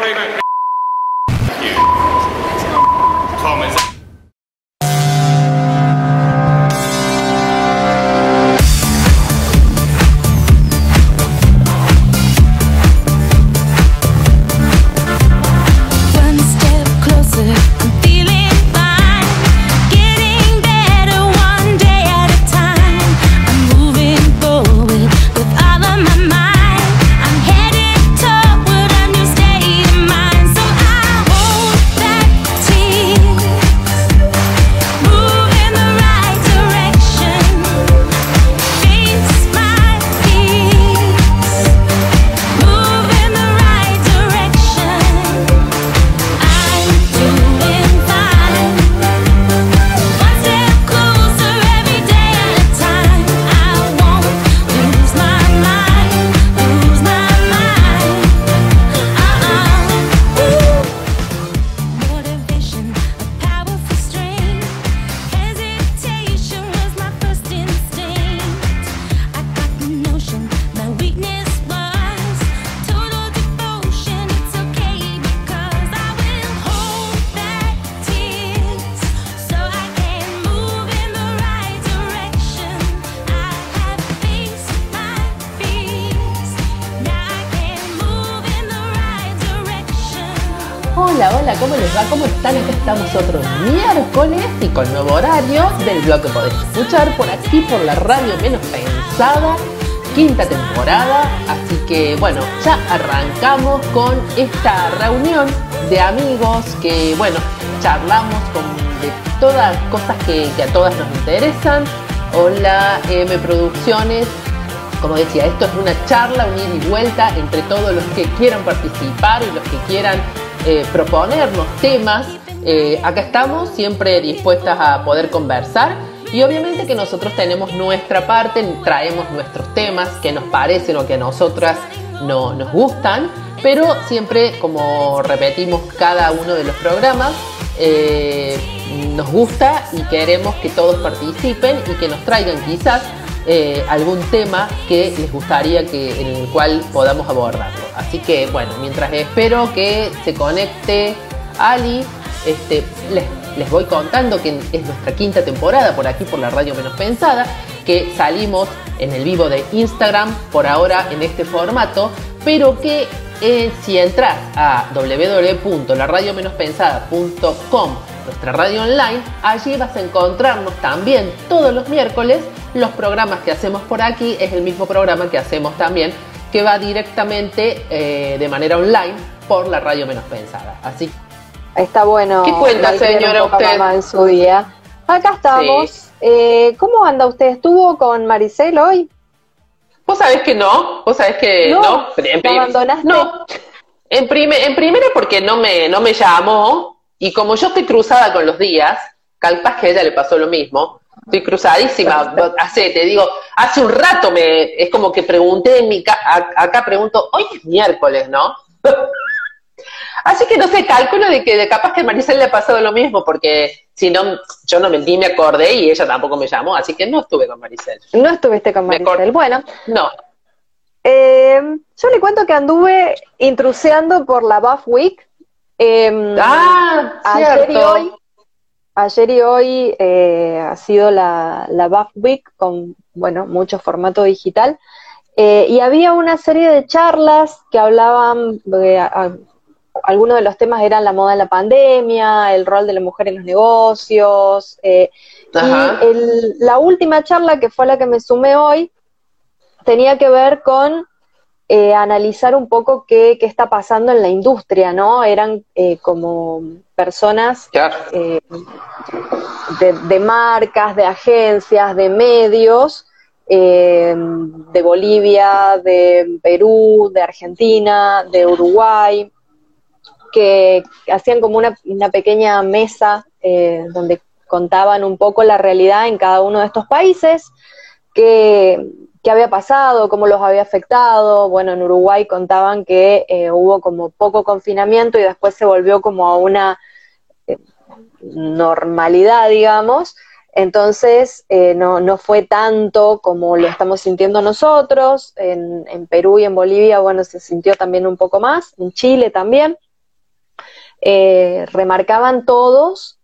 very. Thank you. Tom, is por la radio menos pensada, quinta temporada. Así que bueno, ya arrancamos con esta reunión de amigos que, bueno, charlamos con de todas cosas que, que a todas nos interesan. Hola, M Producciones, como decía, esto es una charla, un ida y vuelta entre todos los que quieran participar y los que quieran eh, proponernos temas. Eh, acá estamos, siempre dispuestas a poder conversar. Y obviamente que nosotros tenemos nuestra parte, traemos nuestros temas que nos parecen o que a nosotras no, nos gustan, pero siempre, como repetimos cada uno de los programas, eh, nos gusta y queremos que todos participen y que nos traigan quizás eh, algún tema que les gustaría que, en el cual podamos abordarlo. Así que bueno, mientras espero que se conecte Ali, este, les, les voy contando que es nuestra quinta temporada por aquí por la radio menos pensada, que salimos en el vivo de Instagram por ahora en este formato, pero que eh, si entras a www.laradiomeноspensada.com nuestra radio online, allí vas a encontrarnos también todos los miércoles los programas que hacemos por aquí, es el mismo programa que hacemos también, que va directamente eh, de manera online por la radio menos pensada. Así Está bueno. ¿Qué cuenta, un señora, poco usted? mamá en su día. Acá estamos. Sí. Eh, ¿Cómo anda usted? ¿Estuvo con Maricel hoy? Vos sabés que no, vos sabés que No, no. En ¿la prim- abandonaste? No, en, prime- en primera porque no me, no me llamó y como yo estoy cruzada con los días, capaz que a ella le pasó lo mismo, estoy cruzadísima, hace, te digo, hace un rato me, es como que pregunté en mi, ca- acá pregunto, hoy es miércoles, ¿no? Así que no sé, cálculo de que de capaz que a Maricel le ha pasado lo mismo, porque si no, yo no me, ni me acordé y ella tampoco me llamó, así que no estuve con Maricel. No estuviste con Maricel. Bueno, No, eh, yo le cuento que anduve intruseando por la Buff Week. Eh, Ah, ayer y hoy, ayer y hoy eh, ha sido la, la Buff Week con, bueno, mucho formato digital. Eh, y había una serie de charlas que hablaban, eh, algunos de los temas eran la moda en la pandemia, el rol de la mujer en los negocios. eh, y el- la última charla, que fue la que me sumé hoy, tenía que ver con eh, analizar un poco qué, qué está pasando en la industria, ¿no? Eran eh, como personas Claro. eh, de, de marcas, de agencias, de medios, de Bolivia, de Perú, de Argentina, de Uruguay, que hacían como una, pequeña mesa eh, donde contaban un poco la realidad en cada uno de estos países, qué, había pasado, cómo los había afectado. Bueno, en Uruguay contaban que eh, hubo como poco confinamiento y después se volvió como a una eh, normalidad, digamos. Entonces, no, no fue tanto como lo estamos sintiendo nosotros. En Perú y en Bolivia, bueno, se sintió también un poco más, en Chile también. Eh, remarcaban todos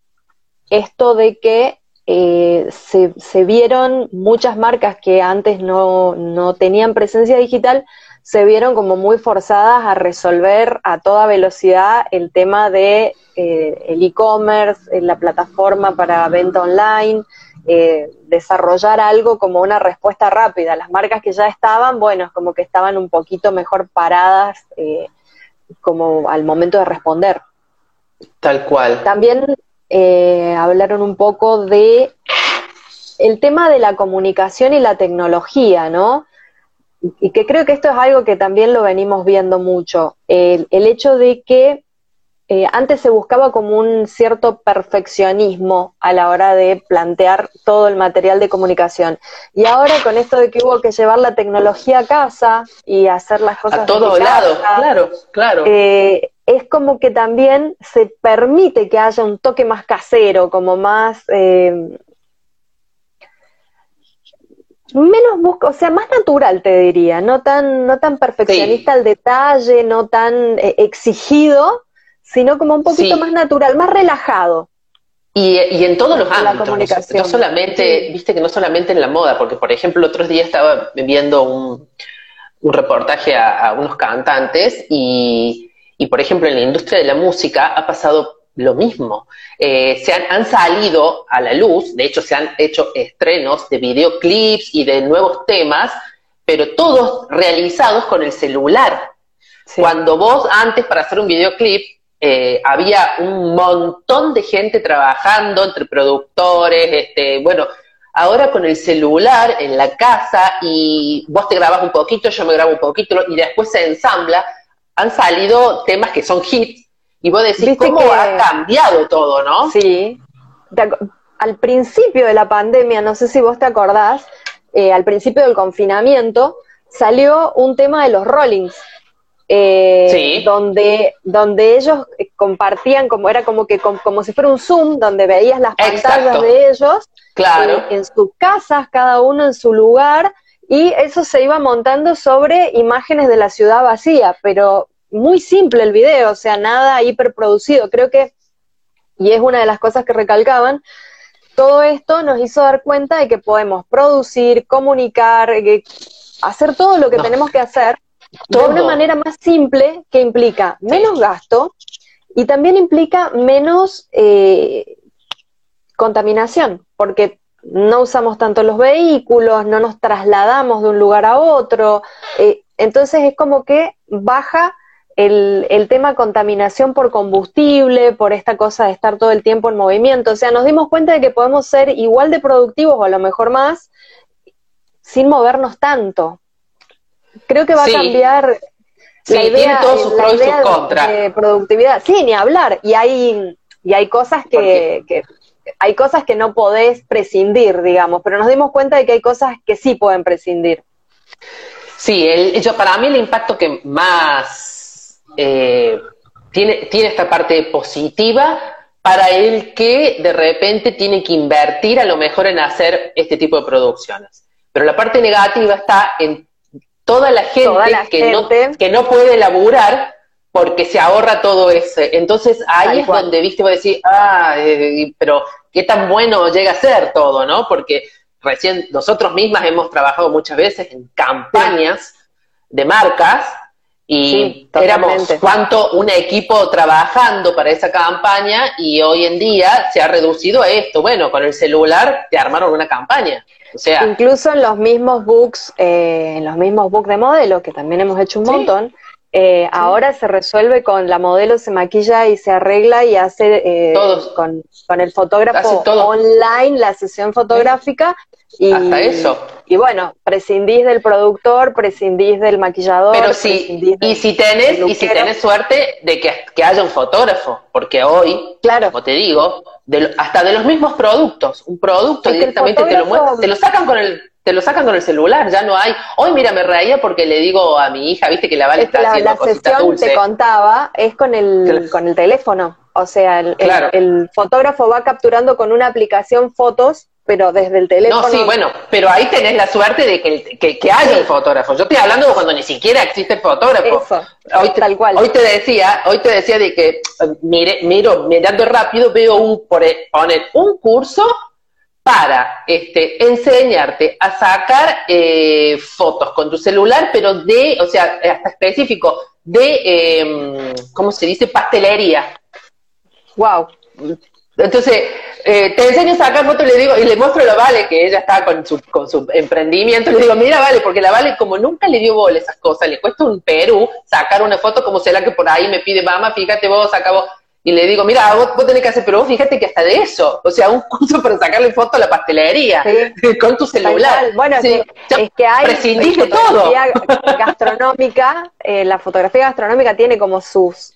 esto de que eh, se, vieron muchas marcas que antes no, no tenían presencia digital, se vieron como muy forzadas a resolver a toda velocidad el tema de eh, el e-commerce, eh, la plataforma para venta online, desarrollar algo como una respuesta rápida. Las marcas que ya estaban, bueno, es como que estaban un poquito mejor paradas como al momento de responder. Tal cual. También eh, hablaron un poco de el tema de la comunicación y la tecnología, ¿no? Y que creo que esto es algo que también lo venimos viendo mucho. El, el hecho de que eh, antes se buscaba como un cierto perfeccionismo a la hora de plantear todo el material de comunicación. Y ahora con esto de que hubo que llevar la tecnología a casa y hacer las cosas A todos lados, claro, claro. eh, es como que también se permite que haya un toque más casero, como más... eh, menos busco, o sea, más natural te diría, no tan, no tan perfeccionista al detalle, no tan eh, exigido, sino como un poquito Sí. más natural, más relajado. Y, y en todos los La ámbitos, no- comunicación. no solamente, Sí. viste que no solamente en la moda, porque por ejemplo otros días estaba viendo un, un reportaje a, a unos cantantes y, y, por ejemplo en la industria de la música ha pasado lo mismo. Eh, se han, han salido a la luz, de hecho se han hecho estrenos de videoclips y de nuevos temas, pero todos realizados con el celular. Sí. Cuando vos antes para hacer un videoclip eh, había un montón de gente trabajando entre productores, este, bueno, ahora con el celular en la casa y vos te grabas un poquito, yo me grabo un poquito y después se ensambla, han salido temas que son hits y vos decís Viste cómo que- ha cambiado todo, ¿no? Sí. Al principio de la pandemia, no sé si vos te acordás, eh, al principio del confinamiento, salió un tema de los Rollings. eh, Sí. donde, donde ellos eh, compartían, como era como que com- como si fuera un Zoom, donde veías las pantallas Exacto. de ellos Claro. eh, en sus casas, cada uno en su lugar, y eso se iba montando sobre imágenes de la ciudad vacía, pero muy simple el video, o sea, nada hiperproducido. Creo que, y es una de las cosas que recalcaban, todo esto nos hizo dar cuenta de que podemos producir, comunicar, que- hacer todo lo que No. tenemos que hacer de una manera más simple que implica menos gasto y también implica menos eh, contaminación, porque no usamos tanto los vehículos, no nos trasladamos de un lugar a otro, eh, entonces es como que baja el, el tema contaminación por combustible, por esta cosa de estar todo el tiempo en movimiento, o sea, nos dimos cuenta de que podemos ser igual de productivos o a lo mejor más sin movernos tanto. Creo que va Sí. a cambiar Sí, la idea, todos sus la pros y sus idea de- productividad. Sí, ni hablar. Y hay, y hay cosas que, que- hay cosas que no podés prescindir, digamos, pero nos dimos cuenta de que hay cosas que sí pueden prescindir. Sí, el, yo, para mí el impacto que más eh, tiene, tiene esta parte positiva para el que de repente tiene que invertir a lo mejor en hacer este tipo de producciones. Pero la parte negativa está en toda la gente, Toda la que, No, que no puede laburar porque se ahorra todo ese. Entonces ahí es cual. donde, viste, vos decís, ah, eh, pero qué tan bueno llega a ser todo, ¿no? Porque recién nosotros mismas hemos trabajado muchas veces en campañas de marcas y Sí, éramos cuánto un equipo trabajando para esa campaña y hoy en día se ha reducido a esto. Bueno, con el celular te armaron una campaña. O sea, Incluso en los mismos books, eh, en los mismos books de modelo, que también hemos hecho un Sí. montón, eh, ahora se resuelve con la modelo se maquilla y se arregla y hace eh, Todos. con, con el fotógrafo online la sesión fotográfica y, Hasta eso. y bueno, prescindís del productor, prescindís del maquillador, Pero si, y si tenés, y si tenés suerte de que, que haya un fotógrafo, porque hoy, Claro. como te digo, de hasta de los mismos productos, un producto Es directamente te lo muestran, te lo sacan con el, te lo sacan con el celular, ya no hay. Hoy mira, me reía porque le digo a mi hija, viste que la Vale está la, haciendo la sesión, te contaba, es con el, con el teléfono. O sea, el, el- Claro. el fotógrafo va capturando con una aplicación fotos pero desde el teléfono. No, sí, bueno, pero ahí tenés la suerte de que, que, que haya Sí. un fotógrafo. Yo estoy hablando de cuando ni siquiera existe el fotógrafo. Eso, hoy te, tal cual. Hoy te decía, hoy te decía de que eh, mire, miro, mirando rápido, veo un por e- poner un curso para este, enseñarte a sacar eh, fotos con tu celular, pero de, o sea, hasta específico, de, eh, ¿cómo se dice? Pastelería. Wow. Entonces, eh, te enseño a sacar fotos y le digo, y le muestro a la Vale, que ella está con su, con su emprendimiento, y le digo, mira Vale, porque la Vale como nunca le dio bola esas cosas, le cuesta un Perú sacar una foto como será que por ahí me pide, mamá, fíjate vos, saca vos. Y le digo, mira, vos, vos tenés que hacer, pero vos fíjate que hasta de eso, o sea, un curso para sacarle foto a la pastelería, con tu celular. Bueno, Sí, es, que, es hay prescindís de todo. fotografía gastronómica, eh, la fotografía gastronómica tiene como sus,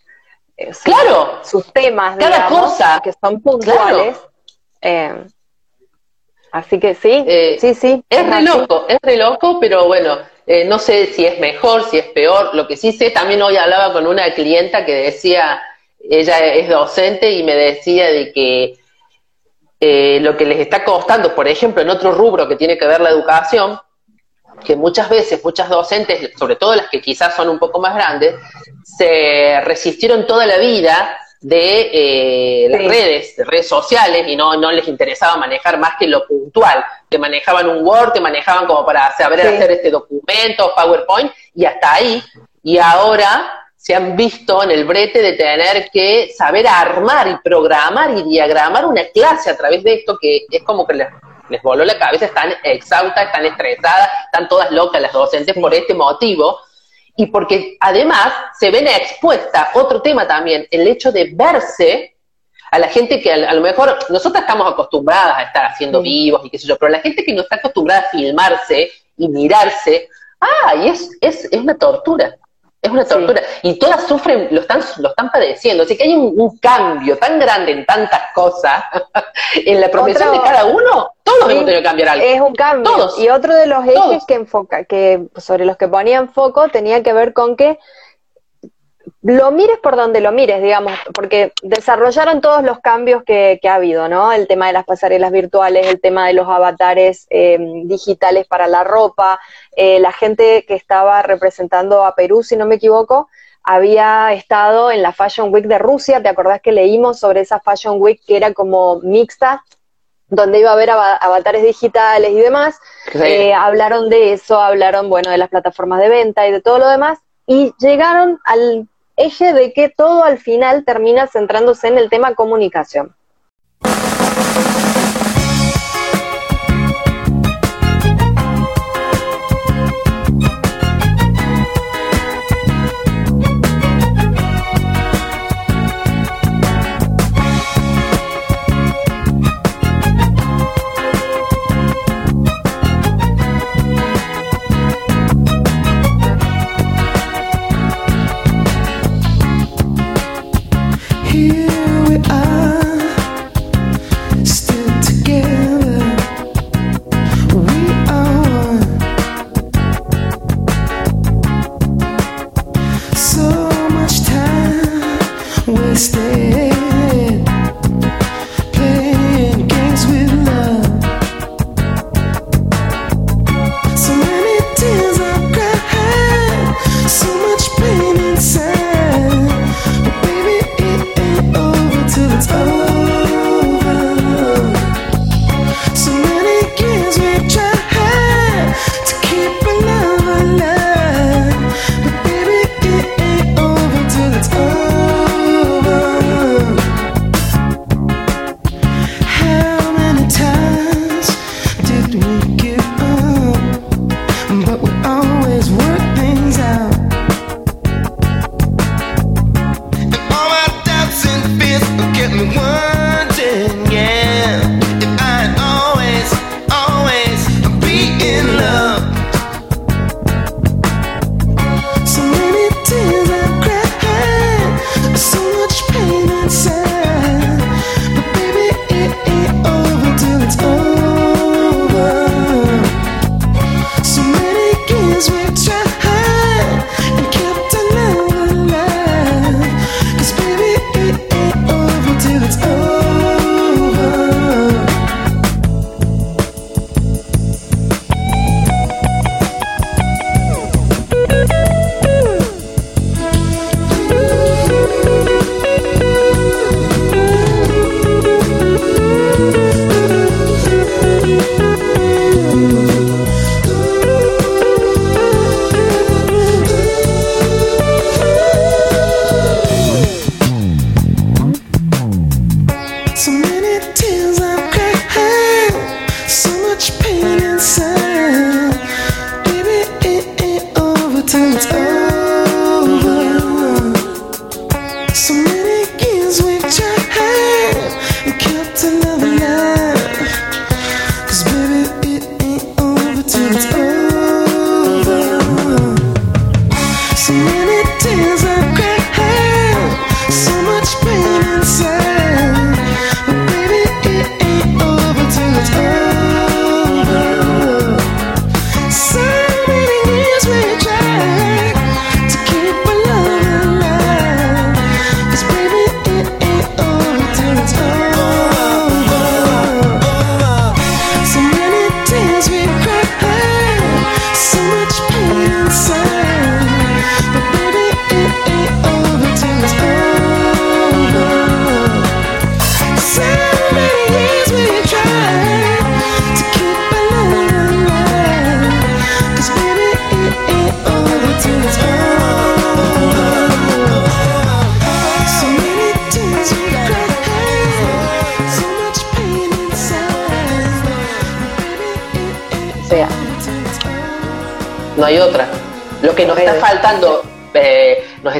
eh, sus- Claro. sus temas, Cada digamos, cosa. que son puntuales. Eh, así que sí, Eh, sí, sí. Es re así. loco, es re loco, pero bueno, no sé si es mejor, si es peor. Lo que sí sé, también hoy hablaba con una clienta que decía, ella es docente y me decía de que eh, lo que les está costando, por ejemplo, en otro rubro que tiene que ver la educación, que muchas veces, muchas docentes, sobre todo las que quizás son un poco más grandes, se resistieron toda la vida de eh, las Sí. redes, de redes sociales, y no, no les interesaba manejar más que lo puntual. Te manejaban un Word, te manejaban como para saber Sí. hacer este documento, PowerPoint, y hasta ahí. Y ahora se han visto en el brete de tener que saber armar y programar y diagramar una clase a través de esto, que es como que les, les voló la cabeza, están exhaustas, están estresadas, están todas locas las docentes por este motivo. Y porque además se ven expuesta otro tema también, el hecho de verse a la gente que a, a lo mejor nosotras estamos acostumbradas a estar haciendo vivos y qué sé yo, pero la gente que no está acostumbrada a filmarse y mirarse, ah, y es, es, es una tortura. Es una Sí. tortura. Y todas sufren, lo están, lo están padeciendo. Así que hay un, un cambio tan grande en tantas cosas, en la profesión Otro- de cada uno, todos Sí, hemos tenido que cambiar algo. Es un cambio. Todos. Y otro de los ejes Todos. que enfoca, que sobre los que ponían foco tenía que ver con que lo mires por donde lo mires, digamos, porque desarrollaron todos los cambios que, que ha habido, ¿no? El tema de las pasarelas virtuales, el tema de los avatares eh, digitales para la ropa, eh, la gente que estaba representando a Perú, si no me equivoco, había estado en la Fashion Week de Rusia, ¿te acordás que leímos sobre esa Fashion Week que era como mixta? donde iba a haber ava- avatares digitales y demás, Sí. eh, hablaron de eso, hablaron, bueno, de las plataformas de venta y de todo lo demás, y llegaron al eje de que todo al final termina centrándose en el tema comunicación.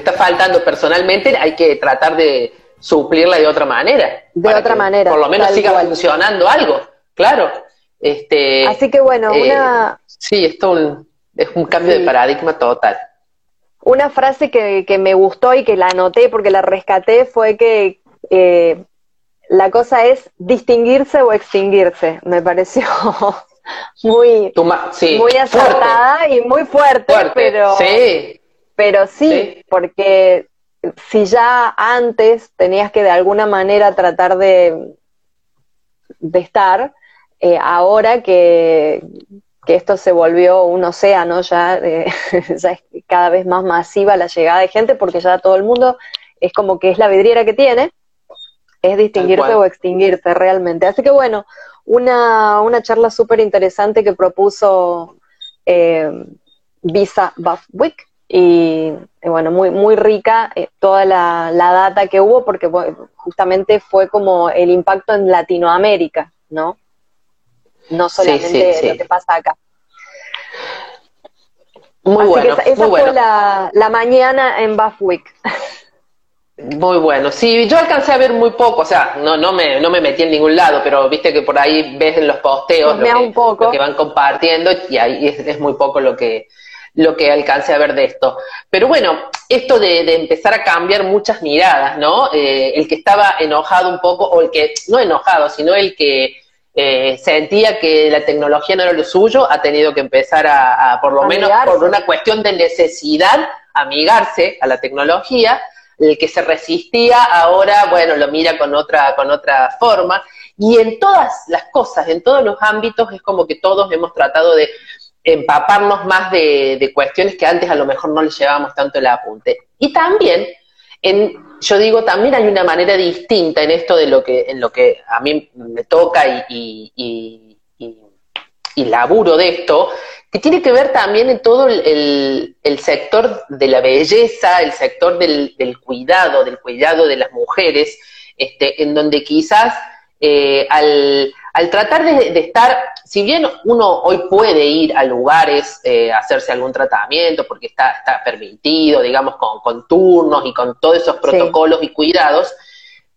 Está faltando personalmente, hay que tratar de suplirla de otra manera. De otra manera, Por lo menos siga cual. funcionando algo, claro. Este, Así que bueno, eh, una, Sí, esto un- es un cambio Sí. de paradigma total. una frase que, que me gustó y que la anoté porque la rescaté fue que eh, la cosa es distinguirse o extinguirse. Me pareció muy, sí, muy fuerte, acertada y muy fuerte, fuerte. pero Sí, Pero sí, Sí. porque si ya antes tenías que de alguna manera tratar de, de estar, eh, ahora que, que esto se volvió un océano, ya, eh, ya es cada vez más masiva la llegada de gente, porque ya todo el mundo es como que es la vidriera que tiene, es distinguirse o extinguirse realmente. Así que bueno, una, una charla súper interesante que propuso eh, Visa Buffwick y bueno, muy, muy rica eh, toda la, la data que hubo porque bueno, justamente fue como el impacto en Latinoamérica, ¿no? No solamente sí, sí. lo que pasa acá. muy Así bueno, que esa, esa muy fue bueno. la, la mañana en Buffwick. Muy bueno. Sí, yo alcancé a ver muy poco, o sea, no, no, me, no me metí en ningún lado, pero viste que por ahí ves en los posteos lo que, un poco. lo que van compartiendo y ahí es, es muy poco lo que, lo que alcancé a ver de esto. Pero bueno, esto de, de empezar a cambiar muchas miradas, ¿no? Eh, el que estaba enojado un poco, o el que, no enojado, sino el que eh, sentía que la tecnología no era lo suyo, ha tenido que empezar a, a, por lo menos por una cuestión de necesidad, amigarse a la tecnología. El que se resistía ahora, bueno, lo mira con otra, con otra forma. Y en todas las cosas, en todos los ámbitos, es como que todos hemos tratado de empaparnos más de, cuestiones que antes a lo mejor no le llevábamos tanto el apunte. Y también, en, yo digo, también hay una manera distinta en esto de lo que, en lo que a mí me toca y, y, y, laburo de esto, que tiene que ver también en todo el, el- sector de la belleza, el sector del, del cuidado, del cuidado de las mujeres, este, en donde quizás eh, al, al tratar de, de estar, si bien uno hoy puede ir a lugares eh, a hacerse algún tratamiento, porque está, está permitido, digamos, con, con turnos y con todos esos protocolos y cuidados,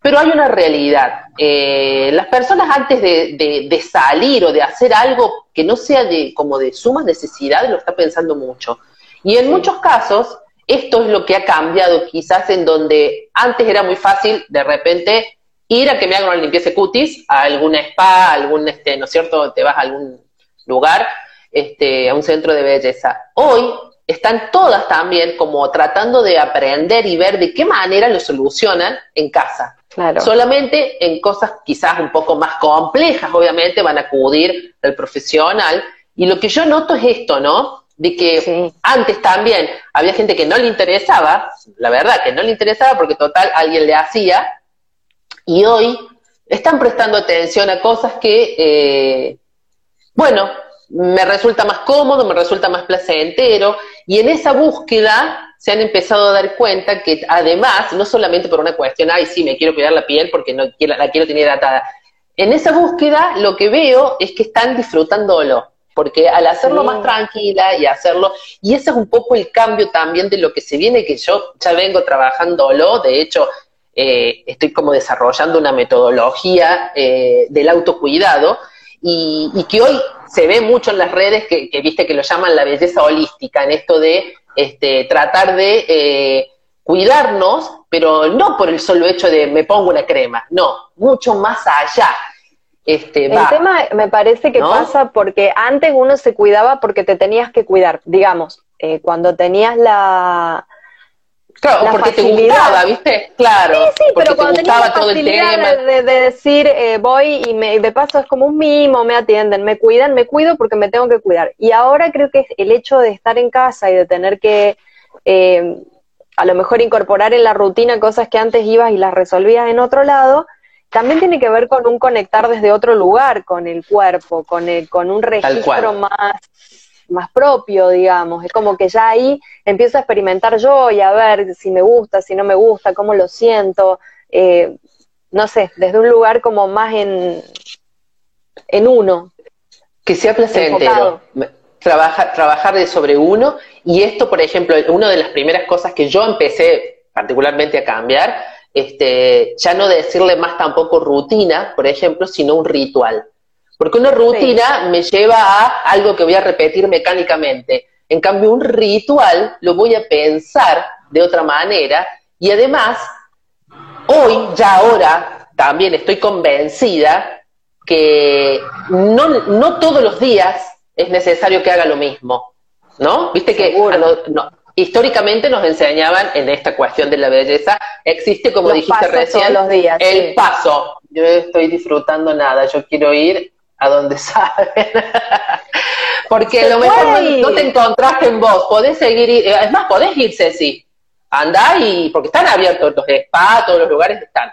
pero hay una realidad. Eh, las personas antes de, de- de salir o de hacer algo que no sea de como de suma necesidad, lo está pensando mucho. Y en muchos casos, esto es lo que ha cambiado quizás en donde antes era muy fácil de repente ir a que me hagan una limpieza de cutis, a alguna spa, a algún, este, ¿no es cierto? Te vas a algún lugar, este, a un centro de belleza. Hoy están todas también como tratando de aprender y ver de qué manera lo solucionan en casa. Claro. Solamente en cosas quizás un poco más complejas, obviamente, van a acudir al profesional. Y lo que yo noto es esto, ¿no? De que Sí. antes también había gente que no le interesaba, la verdad que no le interesaba porque total alguien le hacía, y hoy están prestando atención a cosas que, eh, bueno, me resulta más cómodo, me resulta más placentero, y en esa búsqueda se han empezado a dar cuenta que además, no solamente por una cuestión, ay, sí, me quiero cuidar la piel porque no quiero, la quiero tener hidratada, en esa búsqueda lo que veo es que están disfrutándolo, porque al hacerlo Sí. más tranquila y hacerlo, y ese es un poco el cambio también de lo que se viene, que yo ya vengo trabajándolo, de hecho, eh, estoy como desarrollando una metodología eh, del autocuidado y, y que hoy se ve mucho en las redes que, que viste que lo llaman la belleza holística, en esto de este, tratar de eh, cuidarnos, pero no por el solo hecho de me pongo una crema, no, mucho más allá. Este, El va. tema me parece que ¿No? pasa porque antes uno se cuidaba porque te tenías que cuidar. Digamos, eh, cuando tenías la, claro, la porque te gustaba, ¿viste? Claro, Sí, sí, pero cuando te tenías la todo el facilidad tema. de, de- de decir, eh, voy y me, de paso es como un mimo, me atienden, me cuidan, me cuido porque me tengo que cuidar. Y ahora creo que es el hecho de estar en casa y de tener que eh, a lo mejor incorporar en la rutina cosas que antes ibas y las resolvías en otro lado, también tiene que ver con un conectar desde otro lugar con el cuerpo, con, el, con un registro más más propio, digamos. Es como que ya ahí empiezo a experimentar yo y a ver si me gusta, si no me gusta, cómo lo siento. eh, no sé, desde un lugar como más en, en uno. Que sea placentero. Trabajar, trabajar de sobre uno. Y esto, por ejemplo, una de las primeras cosas que yo empecé particularmente a cambiar, este, ya no decirle más tampoco rutina, por ejemplo, sino un ritual. Porque una rutina me lleva a algo que voy a repetir mecánicamente. En cambio, un ritual lo voy a pensar de otra manera y además, hoy, ya ahora, también estoy convencida que no, no todos los días es necesario que haga lo mismo, ¿no? Viste que no, históricamente nos enseñaban en esta cuestión de la belleza, existe como Los dijiste recién, todos los días, el sí. paso. Yo estoy disfrutando nada, yo quiero ir a donde saben. Porque Se a lo mejor no, puede ir. no te encontraste en vos, podés seguir, ir- eh, es más, podés ir, Ceci. Andá y, porque están abiertos los spa, todos los lugares están.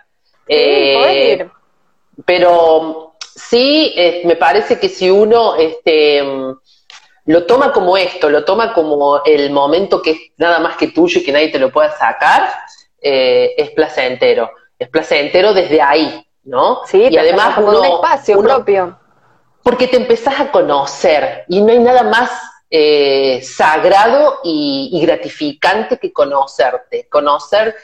Sí, ir. Pero sí, eh, me parece que si uno este, lo toma como esto, lo toma como el momento que es nada más que tuyo y que nadie te lo pueda sacar, eh, es placentero. Es placentero desde ahí, ¿no? Sí, y además como un uno- espacio uno- propio. Porque te empezás a conocer y no hay nada más eh, sagrado y, gratificante que conocerte. Conocer.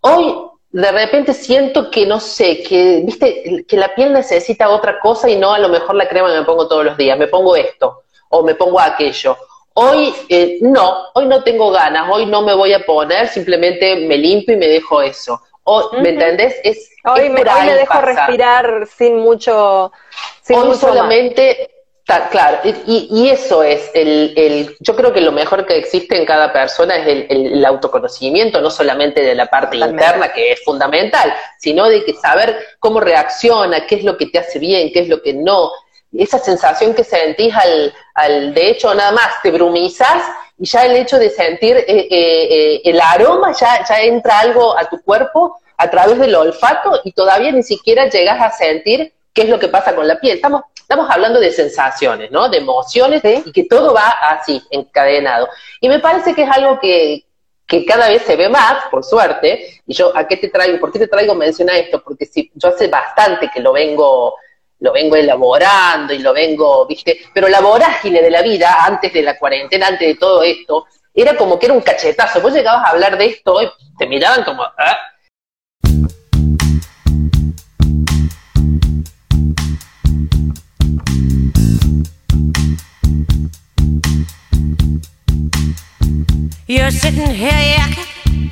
Hoy de repente siento que no sé, que viste que la piel necesita otra cosa y no a lo mejor la crema que me pongo todos los días. Me pongo esto o me pongo aquello. Hoy eh, no, hoy no tengo ganas, hoy no me voy a poner, simplemente me limpio y me dejo eso. O, ¿Me Ujú. entendés? Es, Hoy es me, hoy dejo pasa. respirar sin mucho. Sin Hoy mucho solamente, ta- claro, y, y eso es, el, el, yo creo que lo mejor que existe en cada persona es el, el- el autoconocimiento, no solamente de la parte Totalmente. interna, que es fundamental, sino de que saber cómo reacciona, qué es lo que te hace bien, qué es lo que no. Esa sensación que sentís al, al de hecho, nada más te brumizas y ya el hecho de sentir eh, eh, eh, el aroma, ya, ya entra algo a tu cuerpo a través del olfato y todavía ni siquiera llegas a sentir qué es lo que pasa con la piel. Estamos, estamos hablando de sensaciones, ¿no? De emociones Sí. y que todo va así, encadenado. Y me parece que es algo que, que cada vez se ve más, por suerte, y yo, ¿a qué te traigo? ¿Por qué te traigo menciona esto? Porque si, yo hace bastante que lo vengo, lo vengo elaborando y lo vengo, viste, pero la vorágine de la vida, antes de la cuarentena, antes de todo esto, era como que era un cachetazo. Vos llegabas a hablar de esto y te miraban como, ¿ah? You're sitting here yakking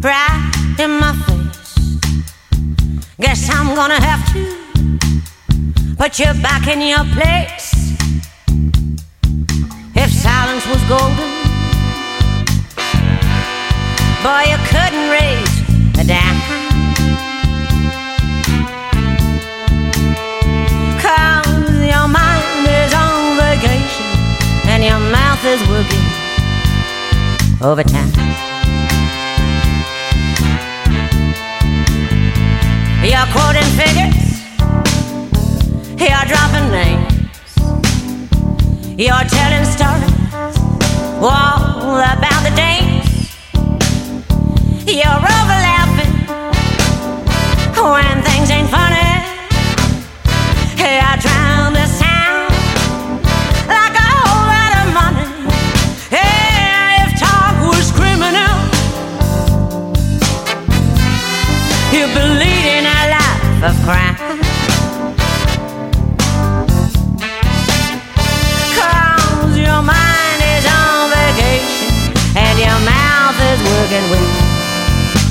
right in my face. Guess I'm gonna have to put you back in your place. If silence was golden, boy, you couldn't raise a dime. Cause your mind is on vacation and your mouth is working overtime. You're quoting figures, you're dropping names, you're telling stories. All about the days. You're overlapping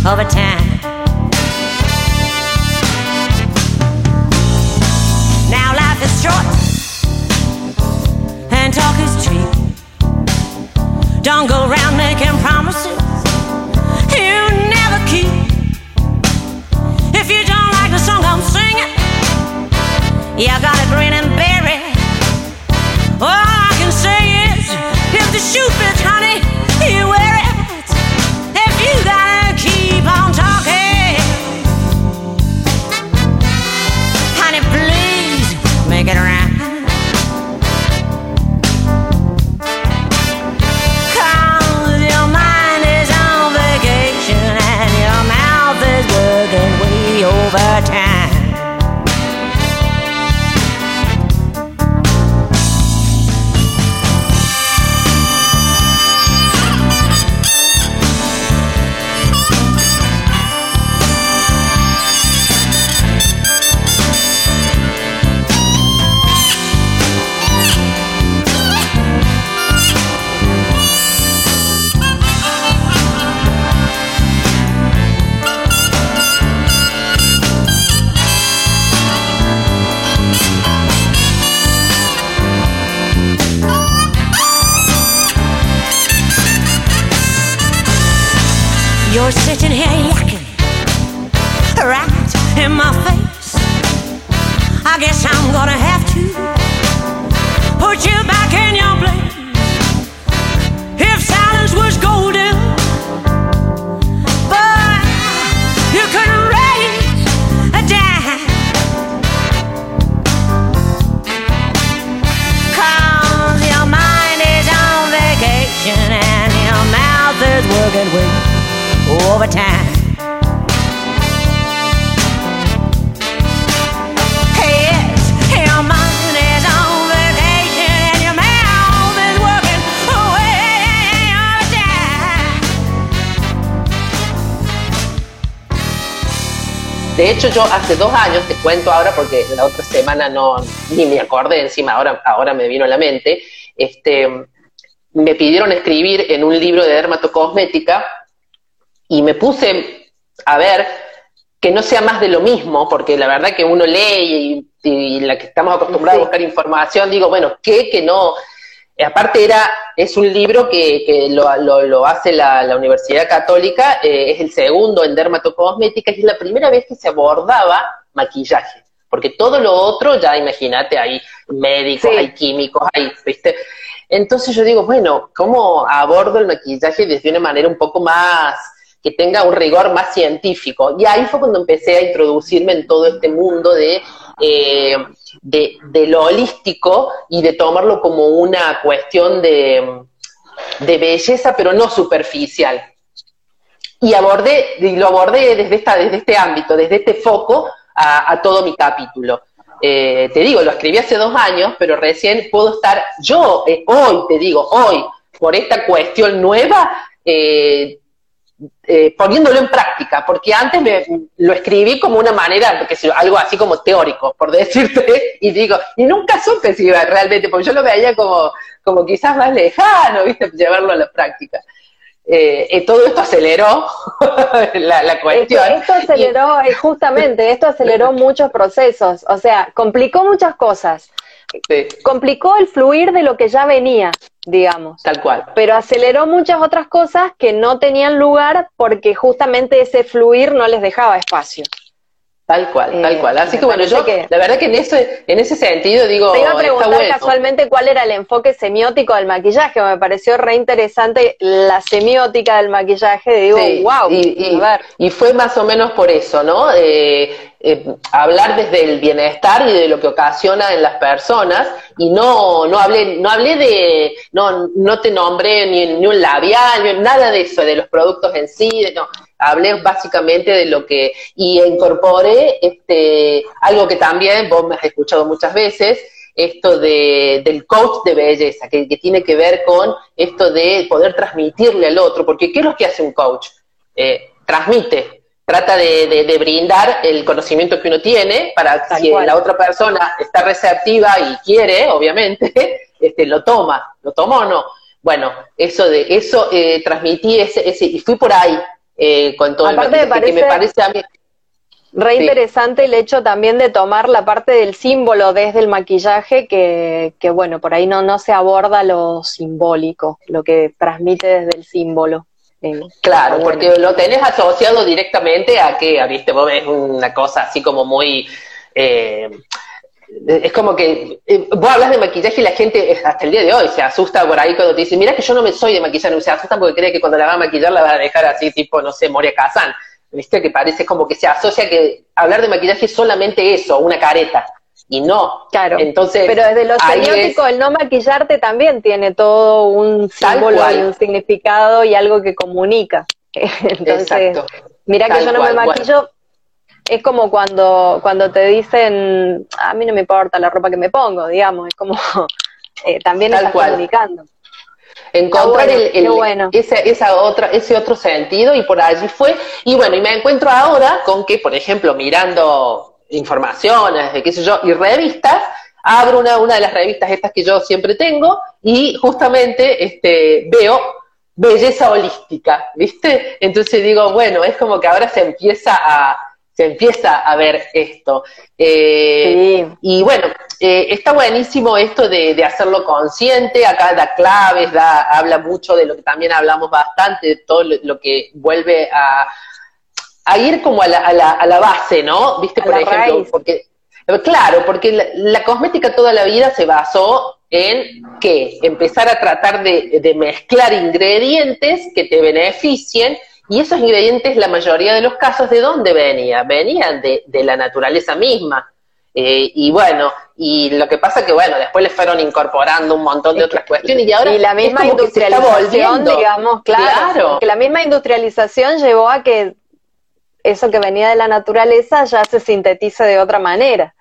overtime. Now life is short and talk is cheap. Don't go around making promises you never keep. If you don't like the song I'm singing, you gotta grin and bear it. All I can say is, if the shoe fits, De hecho, yo hace dos años, te cuento ahora porque la otra semana no, ni me acordé encima, ahora, ahora me vino a la mente, este, me pidieron escribir en un libro de dermatocosmética y me puse a ver que no sea más de lo mismo, porque la verdad que uno lee y, y la que estamos acostumbrados a buscar información, digo, bueno, ¿qué que no? Eh, Aparte era, es un libro que, que lo, lo- lo hace la, la Universidad Católica, eh, es el segundo en dermatocosmética y es la primera vez que se abordaba maquillaje. Porque todo lo otro, ya imagínate, hay médicos, Sí. hay químicos, hay, ¿viste? Entonces yo digo, bueno, ¿cómo abordo el maquillaje desde una manera un poco más, que tenga un rigor más científico? Y ahí fue cuando empecé a introducirme en todo este mundo de, eh, de, lo holístico y de tomarlo como una cuestión de, de belleza, pero no superficial. Y abordé, y lo abordé desde, esta, desde este ámbito, desde este foco a, a todo mi capítulo. Eh, te digo, lo escribí hace dos años, pero recién puedo estar yo, eh, hoy, te digo, hoy, por esta cuestión nueva, eh, eh, poniéndolo en práctica, porque antes me, lo escribí como una manera, que algo así como teórico, por decirte, y digo, y nunca supe si iba realmente, porque yo lo veía como, como quizás más lejano, ¿viste? Llevarlo a la práctica. Eh, eh, todo esto aceleró la, cuestión. esto aceleró, eh, justamente, esto aceleró muchos procesos, o sea, complicó muchas cosas. Sí, Complicó el fluir de lo que ya venía, digamos. tal cual. pero aceleró muchas otras cosas que no tenían lugar porque justamente ese fluir no les dejaba espacio. Tal cual, Eh, tal cual. Así que bueno, yo, que- la verdad que en ese, en ese sentido digo, Te iba a preguntar bueno. casualmente cuál era el enfoque semiótico del maquillaje, me pareció re interesante la semiótica del maquillaje, digo, Sí, wow, y, y- a ver, y fue más o menos por eso, ¿no? Eh, eh, hablar desde el bienestar y de lo que ocasiona en las personas y no no hablé no hablé de no no te nombré ni, ni un labial ni nada de eso de los productos en sí no hablé básicamente de lo que y incorporé este algo que también vos me has escuchado muchas veces esto de, del coach de belleza, que, que tiene que ver con esto de poder transmitirle al otro, porque ¿qué es lo que hace un coach? Eh, transmite, trata de, de- de brindar el conocimiento que uno tiene para Tal si cual. la otra persona está receptiva y quiere, obviamente, este, lo toma, lo toma o no. Bueno, eso de eso eh, transmití ese, ese y fui por ahí eh, con todo Aparte el me maquillaje, que me parece- parece a mí re Sí. interesante el hecho también de tomar la parte del símbolo desde el maquillaje que, que bueno, por ahí no, no se aborda lo simbólico, lo que transmite desde el símbolo. Eh, Claro, bueno. porque lo tenés asociado directamente a que, a, viste, vos ves una cosa así como muy... eh, es como que eh, vos hablas de maquillaje y la gente hasta el día de hoy se asusta por ahí cuando te dice, mira que yo no me soy de maquillar, se asustan porque cree que cuando la va a maquillar la va a dejar así tipo, no sé, Moria Kazan. Viste que parece como que se asocia que hablar de maquillaje es solamente eso, una careta. Y no. Claro. Entonces, Pero desde lo semiótico, es- el no maquillarte también tiene todo un Tal símbolo cual. y un significado y algo que comunica. Entonces, Exacto. mira que Tal yo no cual, me maquillo, es como cuando, cuando te dicen, a mí no me importa la ropa que me pongo, digamos, es como, eh, también Tal estás cual. comunicando. encontrar bueno, el, bueno. esa, esa otra, ese otro sentido y por allí fue. Y bueno, y me encuentro ahora con que, por ejemplo, mirando informaciones, de qué sé yo, y revistas, abro una, una de las revistas estas que yo siempre tengo y justamente este, veo belleza holística, ¿viste? Entonces digo, bueno, es como que ahora se empieza a, se empieza a ver esto. Eh, Sí. y bueno, eh, está buenísimo esto de, de hacerlo consciente, acá da claves, da, habla mucho de lo que también hablamos bastante, de todo lo, lo que vuelve a, a ir como a la, a la, a la base, ¿no? Viste, A por ejemplo, raíz. porque, claro, porque la, la cosmética toda la vida se basó en ¿qué? Empezar a tratar de, de mezclar ingredientes que te beneficien, y esos ingredientes, la mayoría de los casos, ¿de dónde venían? Venían de, de la naturaleza misma. Eh, y bueno, y lo que pasa que, bueno, después le fueron incorporando un montón de otras que- cuestiones, y ahora y la es misma que se está industrialización, volviendo. digamos, claro, Claro. que la misma industrialización llevó a que eso que venía de la naturaleza ya se sintetice de otra manera.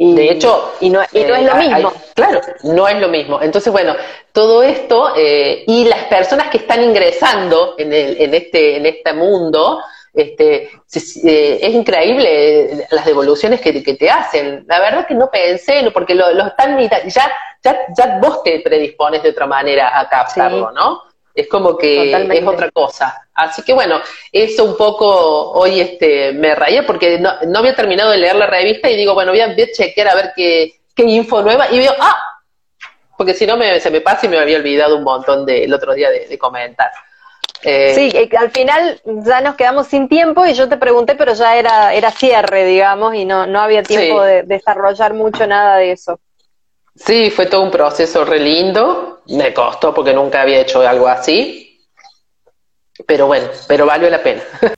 Y, De hecho, y no, y no eh, es lo hay- mismo. claro, no es lo mismo. Entonces, bueno, todo esto eh, y las personas que están ingresando en, el, en, este, en este mundo, este, eh, es increíble las devoluciones que, que te hacen. La verdad que no pensé, porque lo, lo están ya, ya, ya vos te predispones de otra manera a captarlo, Sí. ¿no? Es como que Totalmente. es otra cosa. Así que bueno, eso un poco hoy este me rayé porque no, no había terminado de leer la revista y digo, bueno, voy a, voy a chequear a ver qué, qué info nueva y veo, ah, porque si no me, se me pasa y me había olvidado un montón de, el otro día de, de comentar. Eh, Sí, eh, al final ya nos quedamos sin tiempo y yo te pregunté, pero ya era, era cierre, digamos, y no, no había tiempo Sí. de desarrollar mucho nada de eso. Sí, fue todo un proceso re lindo. Me costó porque nunca había hecho algo así. Pero bueno, pero valió la pena.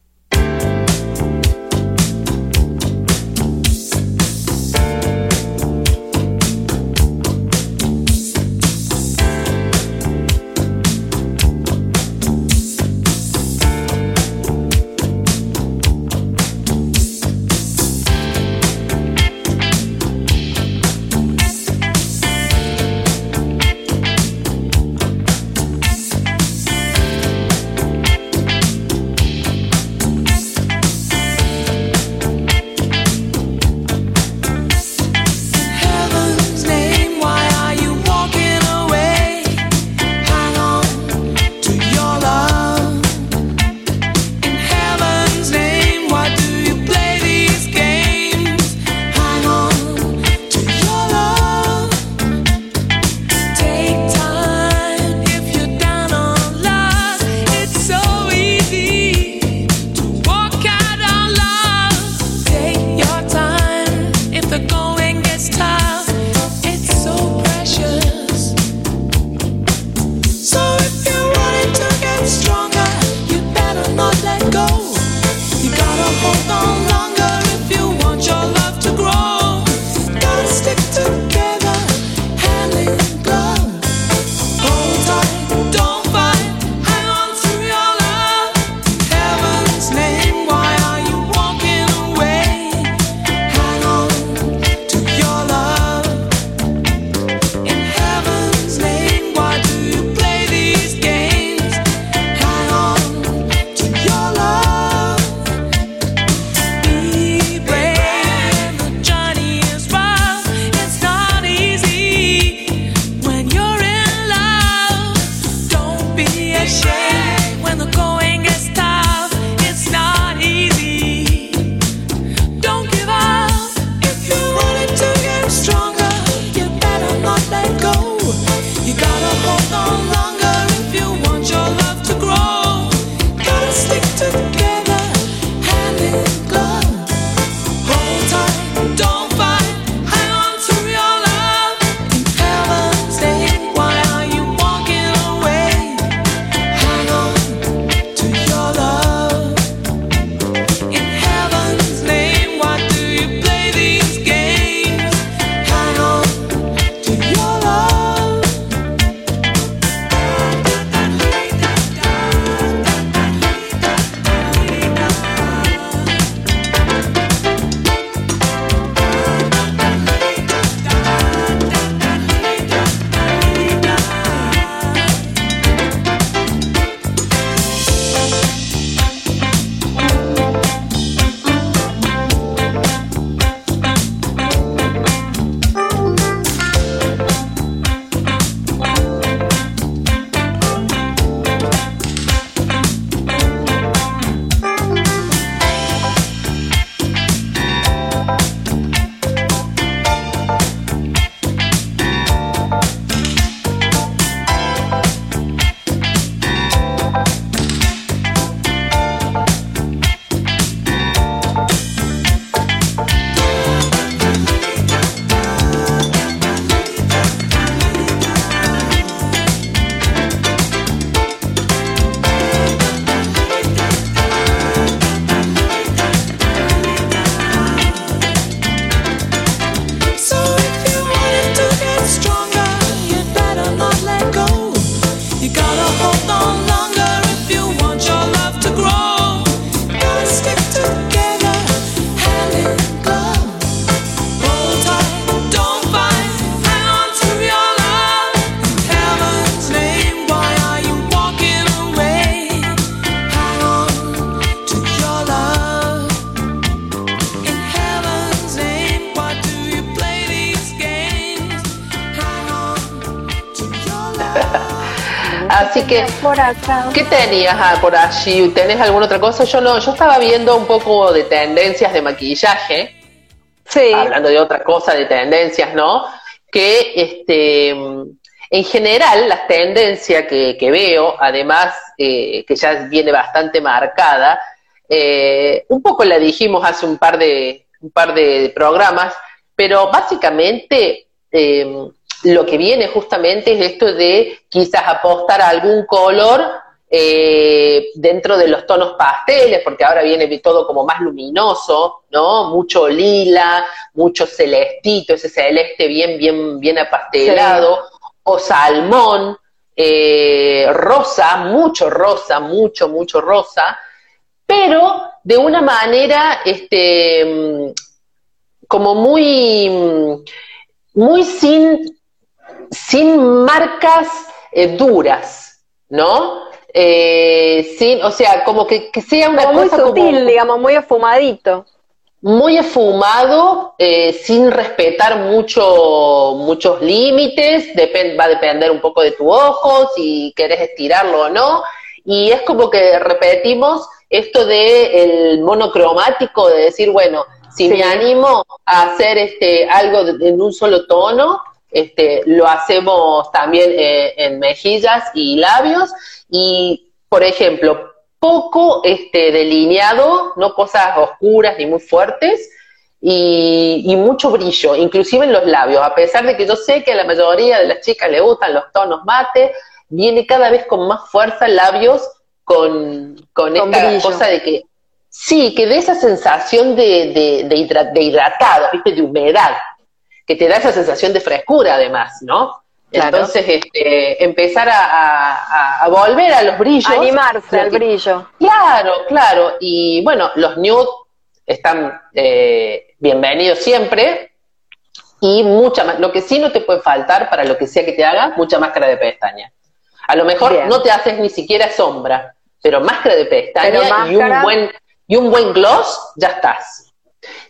¿qué tenías ah, por allí? ¿Tenés alguna otra cosa? Yo no, yo estaba viendo un poco de tendencias de maquillaje, Sí. hablando de otra cosa, de tendencias, ¿no? Que este, en general las tendencias que, que veo, además eh, que ya viene bastante marcada, eh, un poco la dijimos hace un par de, un par de programas, pero básicamente eh, lo que viene justamente es esto de quizás apostar a algún color eh, dentro de los tonos pasteles, porque ahora viene todo como más luminoso, ¿no? Mucho lila, mucho celestito, ese celeste bien, bien, bien apastelado, o salmón, eh, rosa, mucho rosa, mucho, mucho rosa, pero de una manera, este, mm, como muy, mm, muy sin, sin marcas eh, duras, ¿no? Eh, sin, o sea, como que, que sea una Como muy cosa sutil, como digamos, muy esfumadito. muy esfumado, eh, sin respetar mucho, muchos límites, depen- va a depender un poco de tu ojo, si querés estirarlo o no, y es como que repetimos esto de el monocromático, de decir, bueno, si Sí. me animo a hacer este algo de- en un solo tono, este, lo hacemos también eh, en mejillas y labios, y por ejemplo, poco este, delineado, no cosas oscuras ni muy fuertes, y, y mucho brillo, inclusive en los labios, a pesar de que yo sé que a la mayoría de las chicas le gustan los tonos mate, viene cada vez con más fuerza labios con, con, Con esta brillo. cosa de que, sí, que de esa sensación de, de, de, hidra- de hidratado, ¿viste? de humedad, que te da esa sensación de frescura además, ¿no? Claro. Entonces, este, empezar a, a- a volver a los brillos. Animarse al que- brillo. Claro, claro. Y bueno, los nude están eh, bienvenidos siempre. Y mucha más. Lo que sí no te puede faltar para lo que sea que te haga, mucha máscara de pestaña. A lo mejor Bien. no te haces ni siquiera sombra, pero máscara de pestaña y un buen y un buen gloss, ya estás.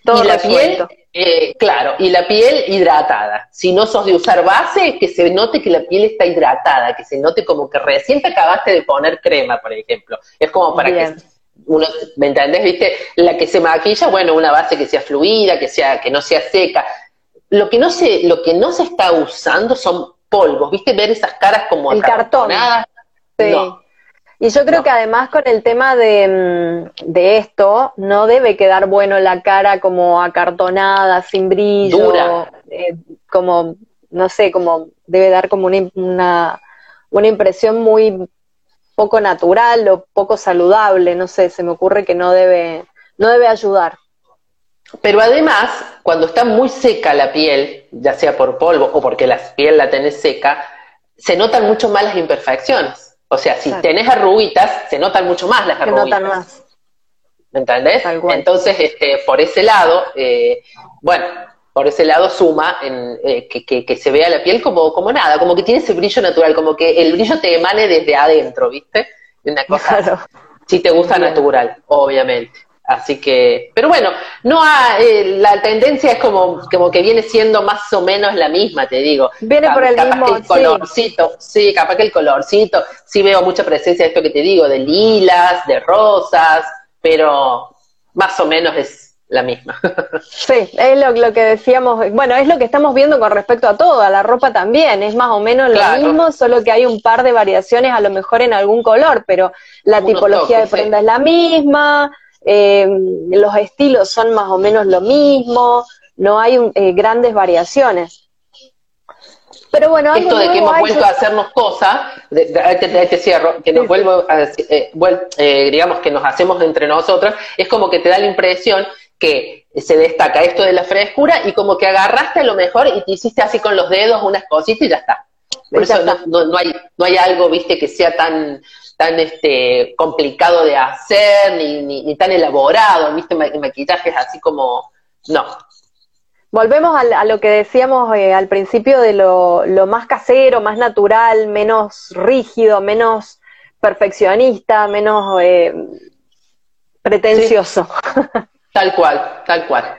Todo y la resuelto. piel, eh, claro, y la piel hidratada. Si no sos de usar base, que se note que la piel está hidratada, que se note como que recién te acabaste de poner crema, por ejemplo. Es como para Bien. que uno, ¿me entendés? ¿Viste? La que se maquilla, bueno, una base que sea fluida, que sea, que no sea seca. Lo que no se, lo que no se está usando son polvos, ¿viste? Ver esas caras como El cartón. Sí. No. Y yo creo No. que además con el tema de, mm, de esto, no debe quedar bueno la cara como acartonada, sin brillo, Dura. eh, como, no sé, como debe dar como una, una, una impresión muy poco natural o poco saludable, no sé, se me ocurre que no debe, no debe ayudar. Pero además, cuando está muy seca la piel, ya sea por polvo o porque la piel la tenés seca, se notan mucho más las imperfecciones. O sea, si Claro. tenés arruguitas, se notan mucho más las Que arruguitas. notan más. ¿Me entendés? Entonces, este, por ese lado, eh, bueno, por ese lado suma en, eh, que, que- que se vea la piel como, como nada, como que tiene ese brillo natural, como que el brillo te emane desde adentro, ¿viste? Una cosa. Claro. Si te gusta Bien. natural, obviamente. Así que, pero bueno, no ha- eh, la tendencia es como, como que viene siendo más o menos la misma, te digo. Viene por el capaz mismo, que el sí. colorcito, sí, capaz que el colorcito, sí veo mucha presencia de esto que te digo, de lilas, de rosas, pero más o menos es la misma. Sí, es lo, lo que decíamos, bueno, es lo que estamos viendo con respecto a todo, a la ropa también, es más o menos Claro. lo mismo, solo que hay un par de variaciones a lo mejor en algún color, pero la tipología toques, de prenda es la misma, eh, los estilos son más o menos lo mismo, no hay eh, grandes variaciones. Pero bueno, Esto de que hemos hay, vuelto a hacernos cosas, de, de- te, cierro, que nos Sí, vuelvo a decir, eh, vuel- eh, digamos que nos hacemos entre nosotros, es como que te da la impresión que se destaca esto de la frescura y como que agarraste a lo mejor y te hiciste así con los dedos unas cositas y ya está. Por eso no, no, no hay, no hay algo, viste, que sea tan, tan este, complicado de hacer, ni, ni, ni tan elaborado, viste, ma- maquillajes así como, no. Volvemos al- a, lo que decíamos eh, al principio de lo, lo más casero, más natural, menos rígido, menos perfeccionista, menos eh, pretencioso. Tal cual, tal cual.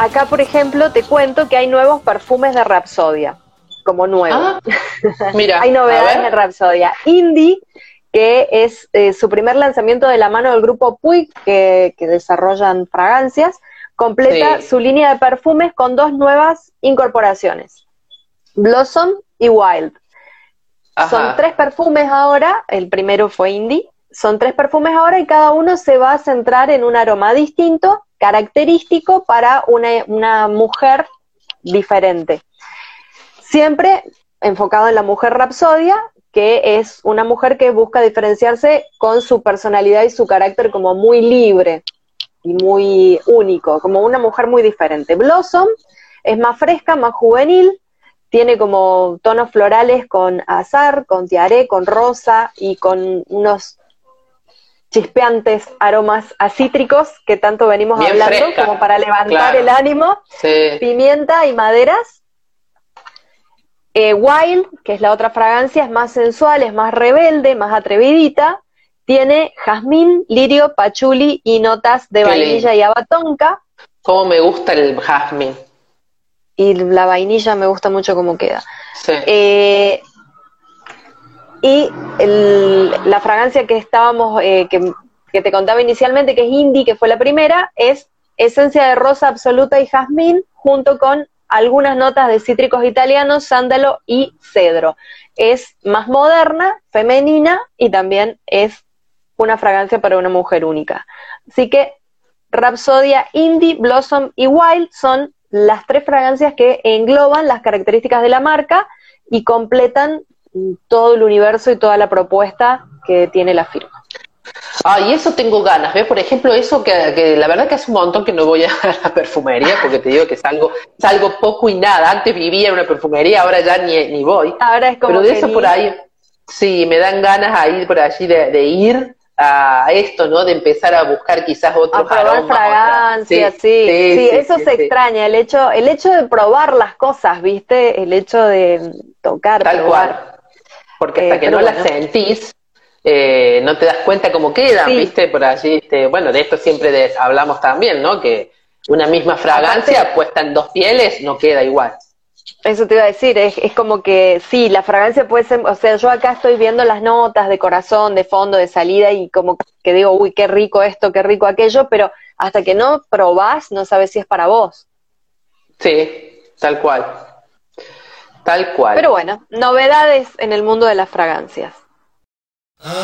Acá por ejemplo te cuento que hay nuevos perfumes de Rapsodia, como nuevos. Ah, mira, hay novedades de Rapsodia. Indie, que es eh, su primer lanzamiento de la mano del grupo Puig, que, que desarrollan fragancias, completa Sí. su línea de perfumes con dos nuevas incorporaciones, Blossom y Wild. Ajá. Son tres perfumes ahora, el primero fue Indie, son tres perfumes ahora y cada uno se va a centrar en un aroma distinto, característico para una, una mujer diferente. Siempre enfocado en la mujer rapsodia, que es una mujer que busca diferenciarse con su personalidad y su carácter como muy libre y muy único, como una mujer muy diferente. Blossom es más fresca, más juvenil, tiene como tonos florales con azar, con tiaré, con rosa y con unos chispeantes aromas acítricos que tanto venimos Bien hablando, fresca, como para levantar claro. el ánimo Sí. pimienta y maderas. Eh, Wild, que es la otra fragancia, es más sensual, es más rebelde, más atrevidita. Tiene jazmín, lirio, pachuli y notas de Qué vainilla lindo. y abatonca. Cómo me gusta el jazmín. Y la vainilla me gusta mucho cómo queda. Sí. Eh, y la fragancia que estábamos, eh, que, que te contaba inicialmente, que es Indie, que fue la primera, es esencia de rosa absoluta y jazmín, junto con algunas notas de cítricos italianos, sándalo y cedro. Es más moderna, femenina y también es una fragancia para una mujer única. Así que Rapsodia Indie, Blossom y Wild son las tres fragancias que engloban las características de la marca y completan todo el universo y toda la propuesta que tiene la firma. Ah, y eso tengo ganas, ¿ves? Por ejemplo, eso que, que la verdad que hace un montón que no voy a la perfumería, porque te digo que salgo, salgo poco y nada. Antes vivía en una perfumería, ahora ya ni, ni voy. Ahora es como Pero de que eso ni- por ahí, sí, me dan ganas ahí por allí de, de ir a esto, ¿no? De empezar a buscar quizás otros a probar aromas, fragancias, sí, sí, eso sí, se sí. extraña, el hecho, el hecho de probar las cosas, ¿viste? El hecho de tocar, Tal probar. cual. Porque Eh, hasta que pero no bueno. las sentís, eh, no te das cuenta cómo quedan, Sí. ¿viste? Por allí, este, bueno, de esto siempre de- hablamos también, ¿no? Que una misma fragancia Aparte- puesta en dos pieles no queda igual. Eso te iba a decir, es, es como que sí, la fragancia puede ser, o sea, yo acá estoy viendo las notas de corazón, de fondo, de salida y como que digo, uy, qué rico esto, qué rico aquello, pero hasta que no probás no sabes si es para vos. Sí, tal cual. Tal cual. Pero bueno, novedades en el mundo de las fragancias. Listen,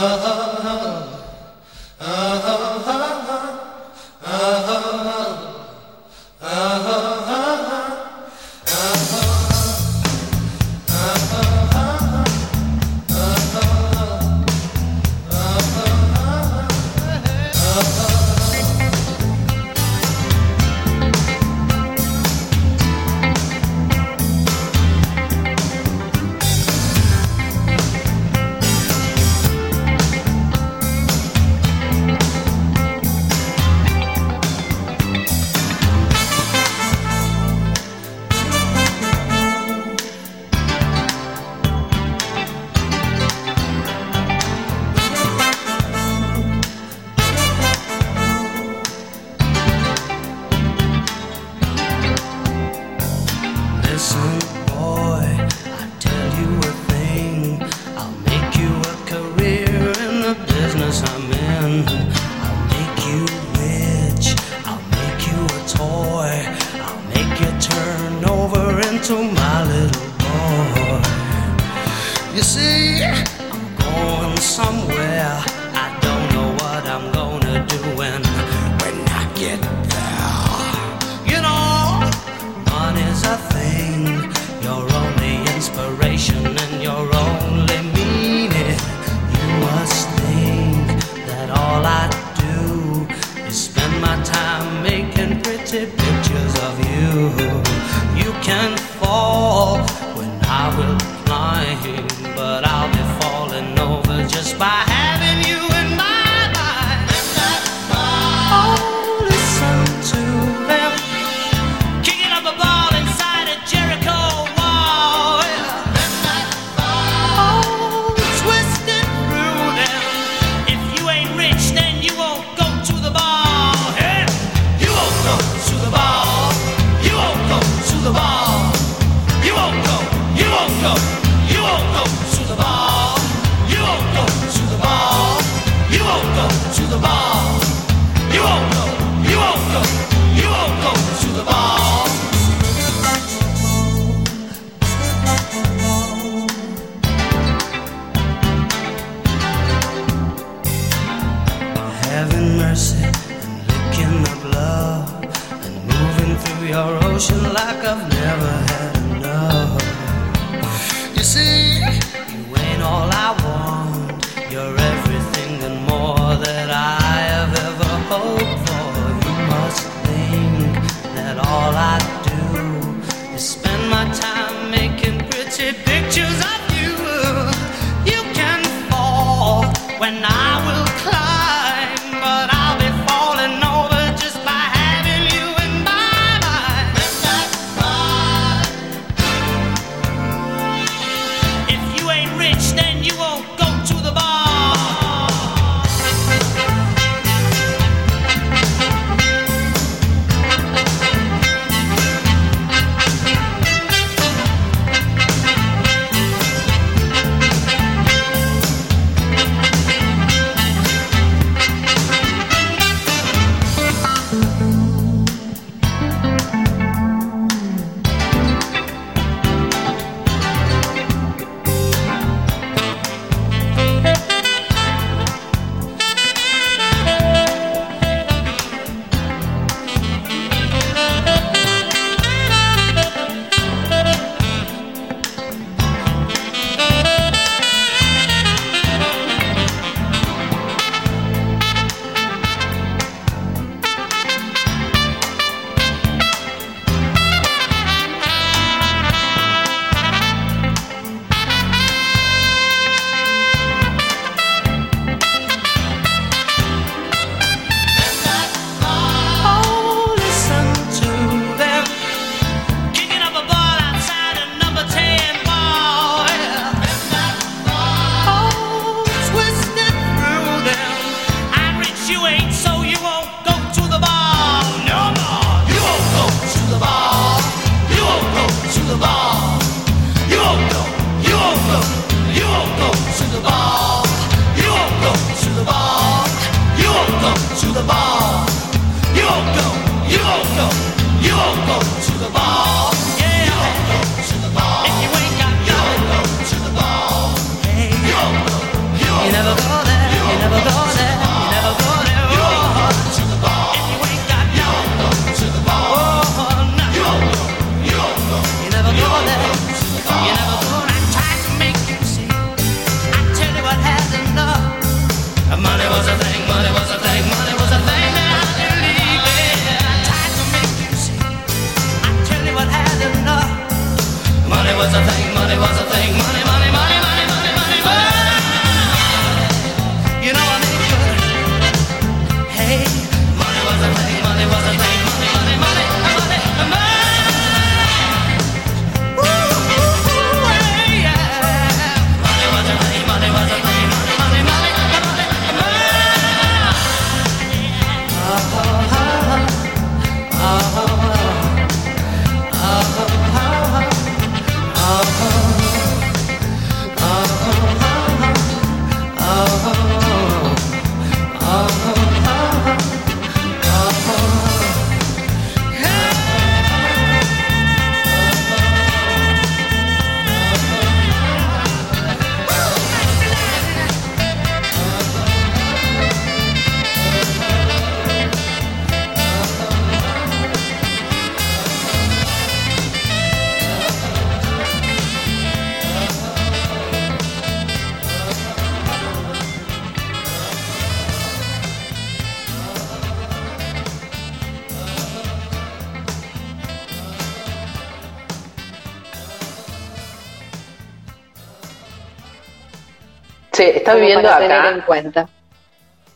está viviendo para tener en acá, cuenta.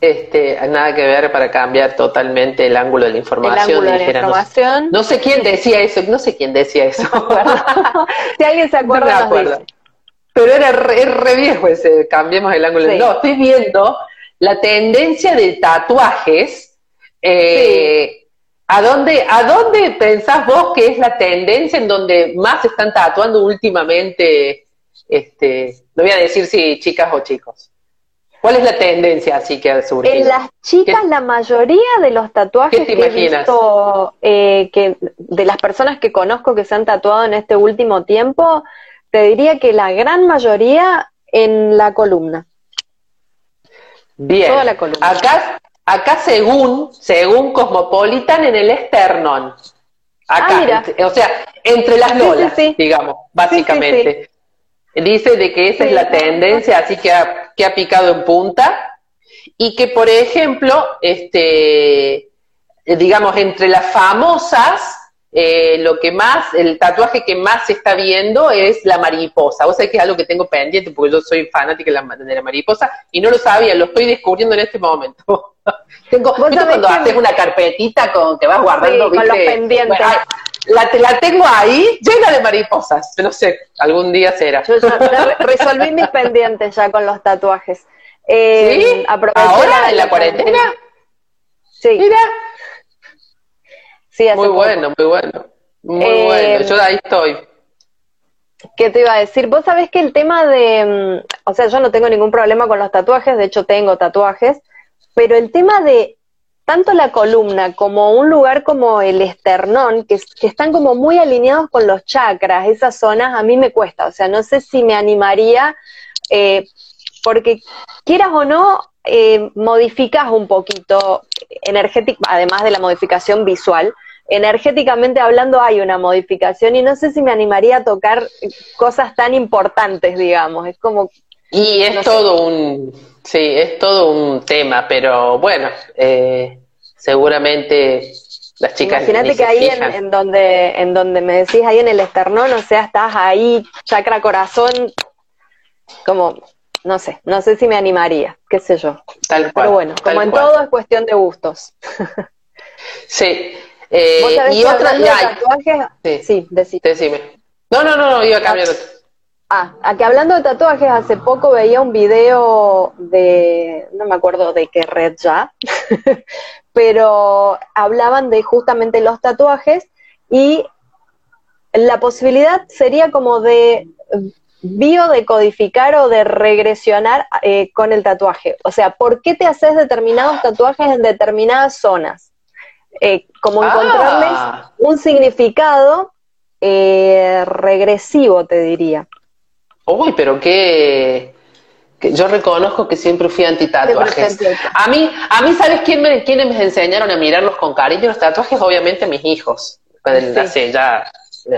este, nada que ver para cambiar totalmente el ángulo de la información. de la no sé-. No quién decía eso, no sé quién decía eso. si alguien se No acuerda, nos acuerdo. dice. Pero era re, viejo ese, cambiemos el ángulo. Sí. No, estoy viendo la tendencia de tatuajes. eh, ¿a, dónde, ¿A dónde pensás vos que es la tendencia en donde más se están tatuando últimamente? Este, no voy a decir si chicas o chicos. ¿Cuál es la tendencia así que ha surgido? En las chicas, ¿Qué- la mayoría de los tatuajes ¿Qué te que he visto, eh, que de las personas que conozco que se han tatuado en este último tiempo, te diría que la gran mayoría en la columna. Bien. Toda la columna. Acá, acá según, según Cosmopolitan, en el esternón. Acá, Ah, mira. o sea, entre las Sí, sí, lolas, sí. digamos, básicamente. Dice de que esa Sí. es la tendencia, así que ha, que ha picado en punta. Y que, por ejemplo, este, digamos, entre las famosas, eh, lo que más, el tatuaje que más se está viendo es la mariposa. Vos sabés que es algo que tengo pendiente porque yo soy fanática de la, de la mariposa y no lo sabía, lo estoy descubriendo en este momento. tengo, Vos ¿viste sabés cuando haces una carpetita con que vas guardando, Sí, con los pendientes. Bueno, la, la tengo ahí llena de mariposas. No sé, algún día será. Yo ya, ya re- resolví mis pendientes ya con los tatuajes. Eh, ¿Sí? ¿Ahora, en la cuarentena? Sí, Mira, sí, muy poco. bueno, muy bueno. Muy Eh, bueno, yo ahí estoy. ¿Qué te iba a decir? Vos sabés que el tema de, mm, o sea, yo no tengo ningún problema con los tatuajes, de hecho tengo tatuajes, pero el tema de tanto la columna como un lugar como el esternón, que, están como muy alineados con los chakras, esas zonas, a mí me cuesta, o sea, no sé si me animaría, eh, porque quieras o no, eh, modificas un poquito energético, además de la modificación visual, energéticamente hablando hay una modificación y no sé si me animaría a tocar cosas tan importantes, digamos, es como, Y es no sé. todo un, sí, es todo un tema, pero bueno, eh, seguramente las chicas imagínate que ahí en, en donde, en donde me decís, ahí en el esternón, o sea, estás ahí, chakra corazón, como, no sé, no sé si me animaría, qué sé yo. tal cual, Pero bueno, como en cual. todo es cuestión de gustos. Sí. Eh, Vos sabés y otra, de tatuajes, Sí. sí, decí. decime. No, no, no, no, iba a cambiar. Ah, a que hablando de tatuajes, hace poco veía un video de, no me acuerdo de qué red ya, pero hablaban de justamente los tatuajes y la posibilidad sería como de biodecodificar o de regresionar eh, con el tatuaje. O sea, ¿por qué te haces determinados tatuajes en determinadas zonas? Eh, como Ah. encontrarles un significado eh, regresivo, te diría. Uy, pero qué, que yo reconozco que siempre fui anti-tatuajes. A mí, a mí, ¿sabes quién me, quiénes me enseñaron a mirarlos con cariño los tatuajes? Obviamente mis hijos. Sí. ya,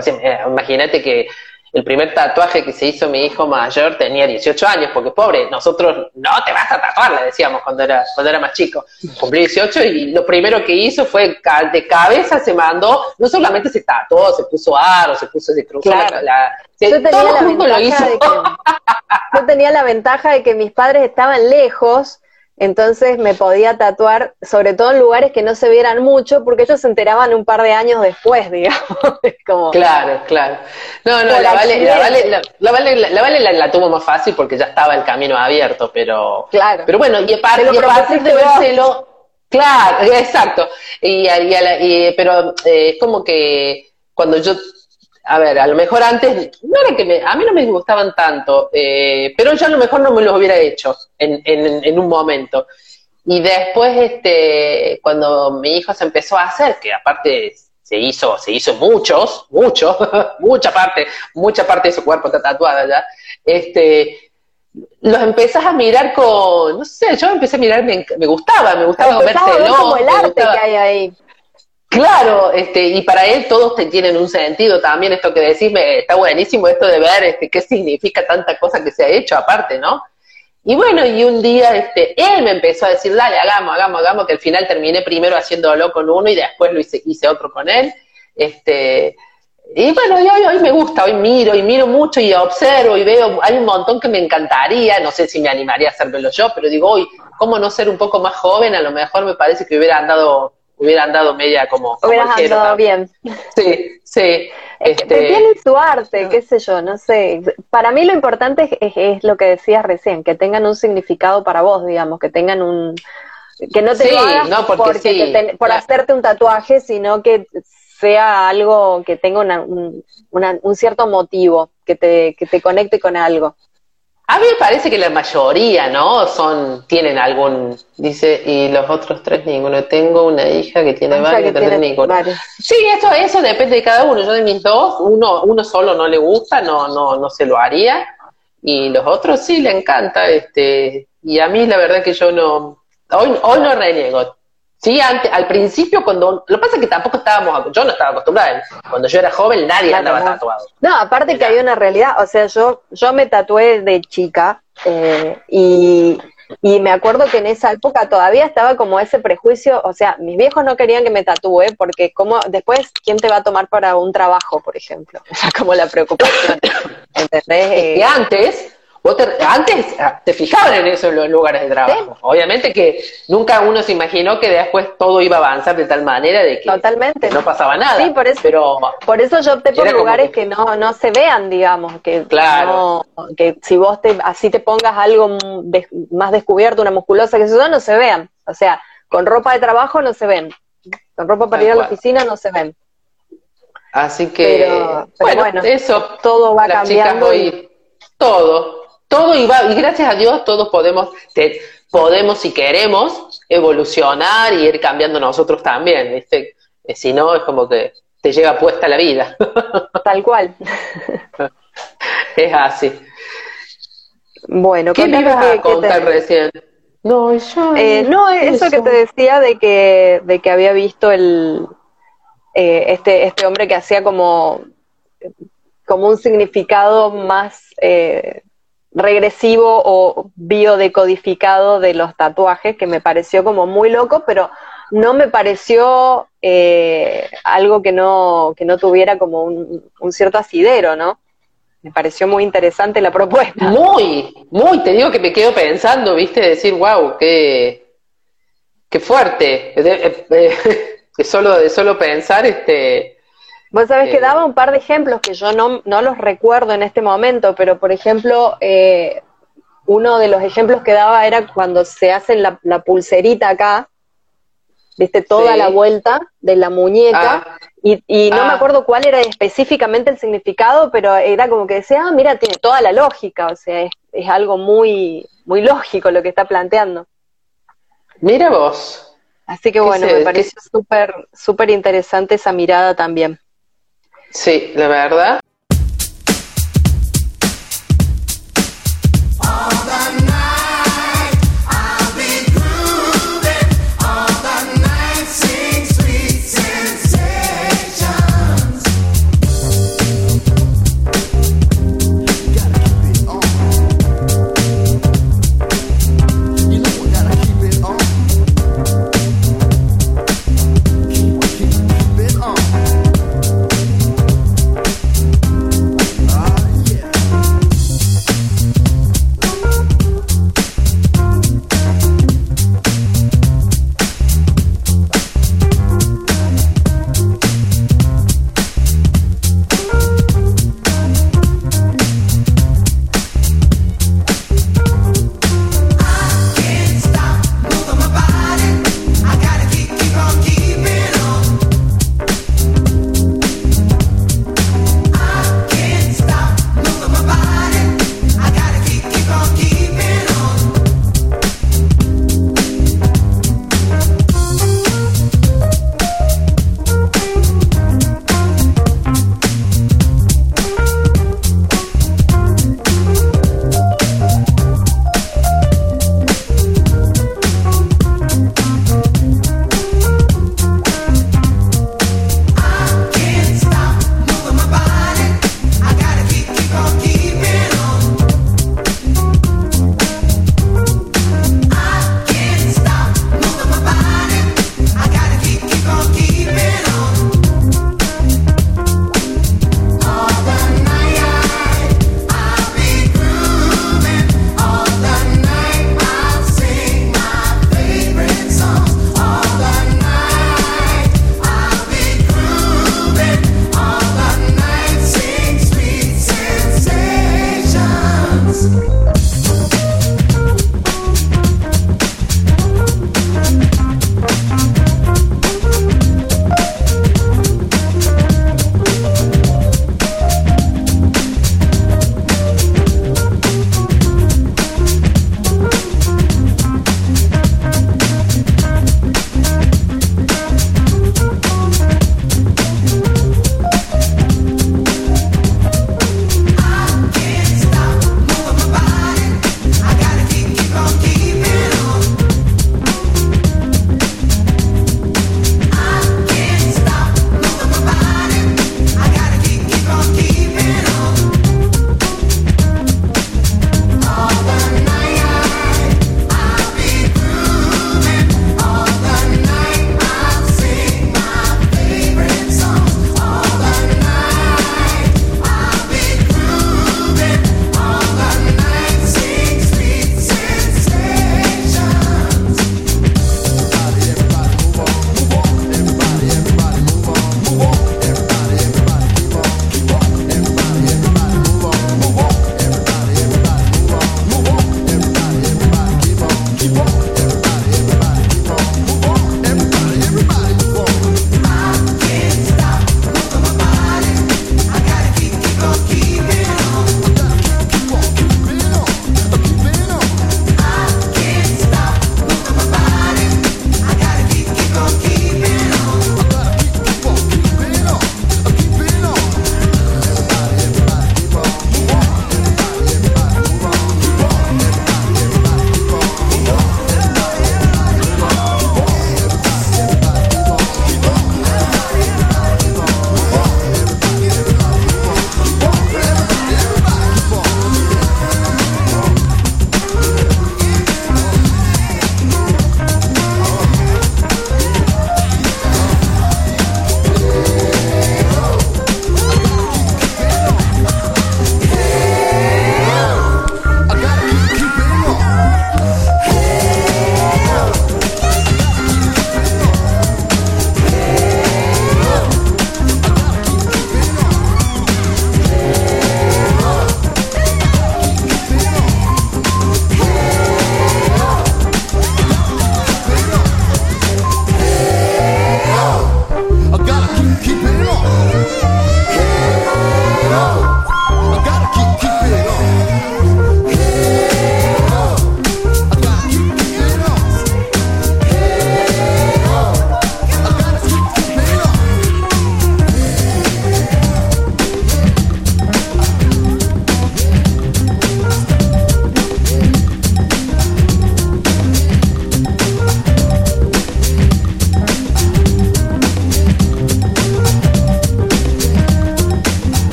sea, eh, imagínate que el primer tatuaje que se hizo mi hijo mayor tenía 18 años, porque pobre, nosotros no te vas a tatuar, le decíamos cuando era, cuando era más chico. Cumplí 18 y lo primero que hizo fue de cabeza se mandó, no solamente se tatuó, se puso aro, se puso de cruz. Claro. La, Yo se- tenía todo la lo hizo. que yo tenía la ventaja de que mis padres estaban lejos, entonces me podía tatuar, sobre todo en lugares que no se vieran mucho, porque ellos se enteraban un par de años después, digamos. Como, Claro, claro. No, no, la Vale, la, vale, la, la Vale, la, la Vale la- la tuvo más fácil porque ya estaba el camino abierto, pero... Claro. Pero bueno, y a, par- Te lo y a partir de vérselo... Claro, exacto. Y, y a y- pero eh, es como que cuando yo... A ver, a lo mejor antes, no era que me, a mí no me gustaban tanto, eh, pero yo a lo mejor no me los hubiera hecho en, en, en un momento. Y después, este, cuando mi hijo se empezó a hacer, que aparte se hizo, se hizo muchos, muchos, mucha parte, mucha parte de su cuerpo está tatuada ya, este, los empezás a mirar con, no sé, yo empecé a mirar, me, me gustaba, me gustaba vérselo, como el arte gustaba- que hay ahí. Claro, este, y para él todos te tienen un sentido también, esto que decís, está buenísimo esto de ver este, qué significa tanta cosa que se ha hecho aparte, ¿no? Y bueno, y un día este, él me empezó a decir, dale, hagamos, hagamos, hagamos, que al final terminé primero haciéndolo con uno y después lo hice, hice otro con él. Este, y bueno, y hoy, hoy me gusta, hoy miro y miro mucho y observo y veo, hay un montón que me encantaría, no sé si me animaría a hacérmelo yo, pero digo, hoy, ¿cómo no ser un poco más joven? A lo mejor me parece que hubiera andado, hubiera andado media como... Hubieras andado bien. Sí, sí. Este, tienen su arte, qué sé yo, no sé. Para mí lo importante es, es- es lo que decías recién, que tengan un significado para vos, digamos, que tengan un... Que no te Sí, lo hagas no, porque porque sí, te ten- por claro. hacerte un tatuaje, sino que sea algo que tenga una- un, una- un cierto motivo, que te, que te conecte con algo. A mí me parece que la mayoría, ¿no? Son, tienen algún, dice, y los otros tres ninguno. Tengo una hija que tiene varios, que tienes ninguno. varios. Sí, eso, eso depende de cada uno. Yo de mis dos, uno, uno solo no le gusta, no, no, no se lo haría, y los otros sí le encanta, este, y a mí la verdad que yo no, hoy, hoy no reniego. Sí, antes, al principio cuando, lo que pasa es que tampoco estábamos, yo no estaba acostumbrada, cuando yo era joven nadie Claro, andaba no. tatuado. No, aparte que hay una realidad, o sea, yo, yo me tatué de chica eh, y, y me acuerdo que en esa época todavía estaba como ese prejuicio, o sea, mis viejos no querían que me tatúe porque como después, ¿quién te va a tomar para un trabajo, por ejemplo? Esa como la preocupación, ¿entendés? Antes, vos te, antes ah, te fijaban en eso en los lugares de trabajo. Obviamente que nunca uno se imaginó que después todo iba a avanzar de tal manera de que, Totalmente. no pasaba nada. Sí, por eso- Pero Por eso yo opté por lugares que- que no, no se vean, digamos, que Claro. no- que si vos te, así te pongas algo des- más descubierto, una musculosa, que eso no se vean. O sea, con ropa de trabajo no se ven. Con ropa para ir a la oficina no se ven. Así que, Pero- pero bueno, bueno, eso, todo va cambiando hoy, todo, todo va, y gracias a Dios todos podemos, te- podemos si queremos evolucionar y ir cambiando nosotros también, ¿viste? Si no, es como que te llega puesta la vida, Tal cual. es así. Bueno, ¿Qué me ibas a contar recién? No, yo... Eh, no, eso que te decía de que, de que había visto el eh, este, este hombre que hacía como, como un significado más eh, regresivo o biodecodificado de los tatuajes, que me pareció como muy loco, pero no me pareció eh, algo que no, que no tuviera como un, cierto asidero, ¿no? Me pareció muy interesante la propuesta. Muy, muy, te digo que me quedo pensando, viste, decir, wow, qué, qué fuerte. Solo, de solo pensar, este, Vos sabés que Eh, daba un par de ejemplos que yo no, no los recuerdo en este momento, pero por ejemplo, eh, uno de los ejemplos que daba era cuando se hacen la, la pulserita acá, viste, toda Sí. la vuelta de la muñeca, Ah. y, y no Ah. me acuerdo cuál era específicamente el significado, pero era como que decía, ah, mira, tiene toda la lógica, o sea, es, es algo muy, muy lógico lo que está planteando. mira vos. Así que ¿Qué bueno, me ¿Qué- pareció súper, súper interesante esa mirada también. Sí, la verdad.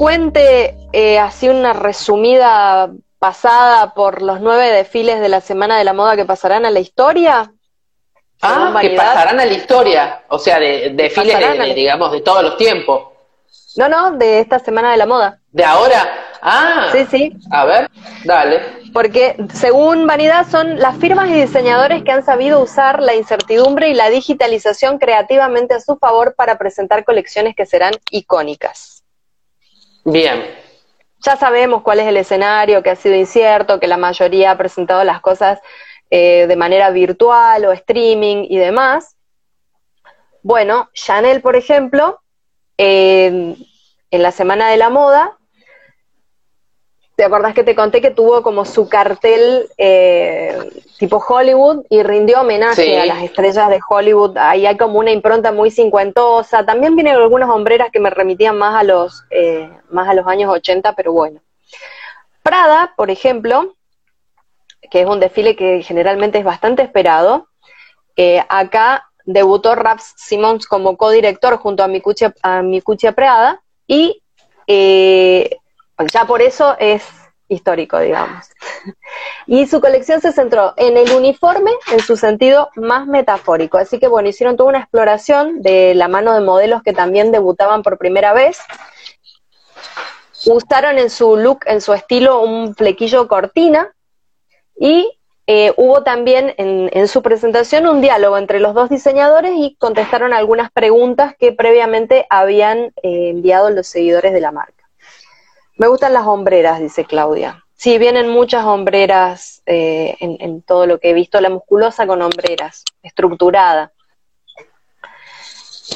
Cuente eh, así una resumida pasada por los nueve desfiles de la Semana de la Moda que pasarán a la historia? Ah, que pasarán a la historia, o sea, de, de desfiles de, digamos, de todos los tiempos. No, no, de esta Semana de la Moda. ¿De ahora? Ah, Sí, sí. a ver, dale. Porque según Vanidad son las firmas y diseñadores que han sabido usar la incertidumbre y la digitalización creativamente a su favor para presentar colecciones que serán icónicas. Bien. Ya sabemos cuál es el escenario, que ha sido incierto, que la mayoría ha presentado las cosas eh, de manera virtual o streaming y demás. Bueno, Chanel, por ejemplo, eh, en la Semana de la Moda, ¿te acordás que te conté que tuvo como su cartel eh, tipo Hollywood y rindió homenaje Sí. a las estrellas de Hollywood? Ahí hay como una impronta muy cincuentosa. También vienen algunas hombreras que me remitían más a los, eh, más a los años 80, pero bueno. Prada, por ejemplo, que es un desfile que generalmente es bastante esperado, eh, acá debutó Raps Simons como codirector junto a Micuccia, a Micuccia Prada y eh, ya por eso es histórico, digamos. Y su colección se centró en el uniforme en su sentido más metafórico. Así que bueno, hicieron toda una exploración de la mano de modelos que también debutaban por primera vez. Usaron en su look, en su estilo, un flequillo cortina y eh, hubo también en, su presentación un diálogo entre los dos diseñadores y contestaron algunas preguntas que previamente habían eh, enviado los seguidores de la marca. Me gustan las hombreras, dice Claudia. Sí, vienen muchas hombreras eh, en, en todo lo que he visto, la musculosa con hombreras, estructurada.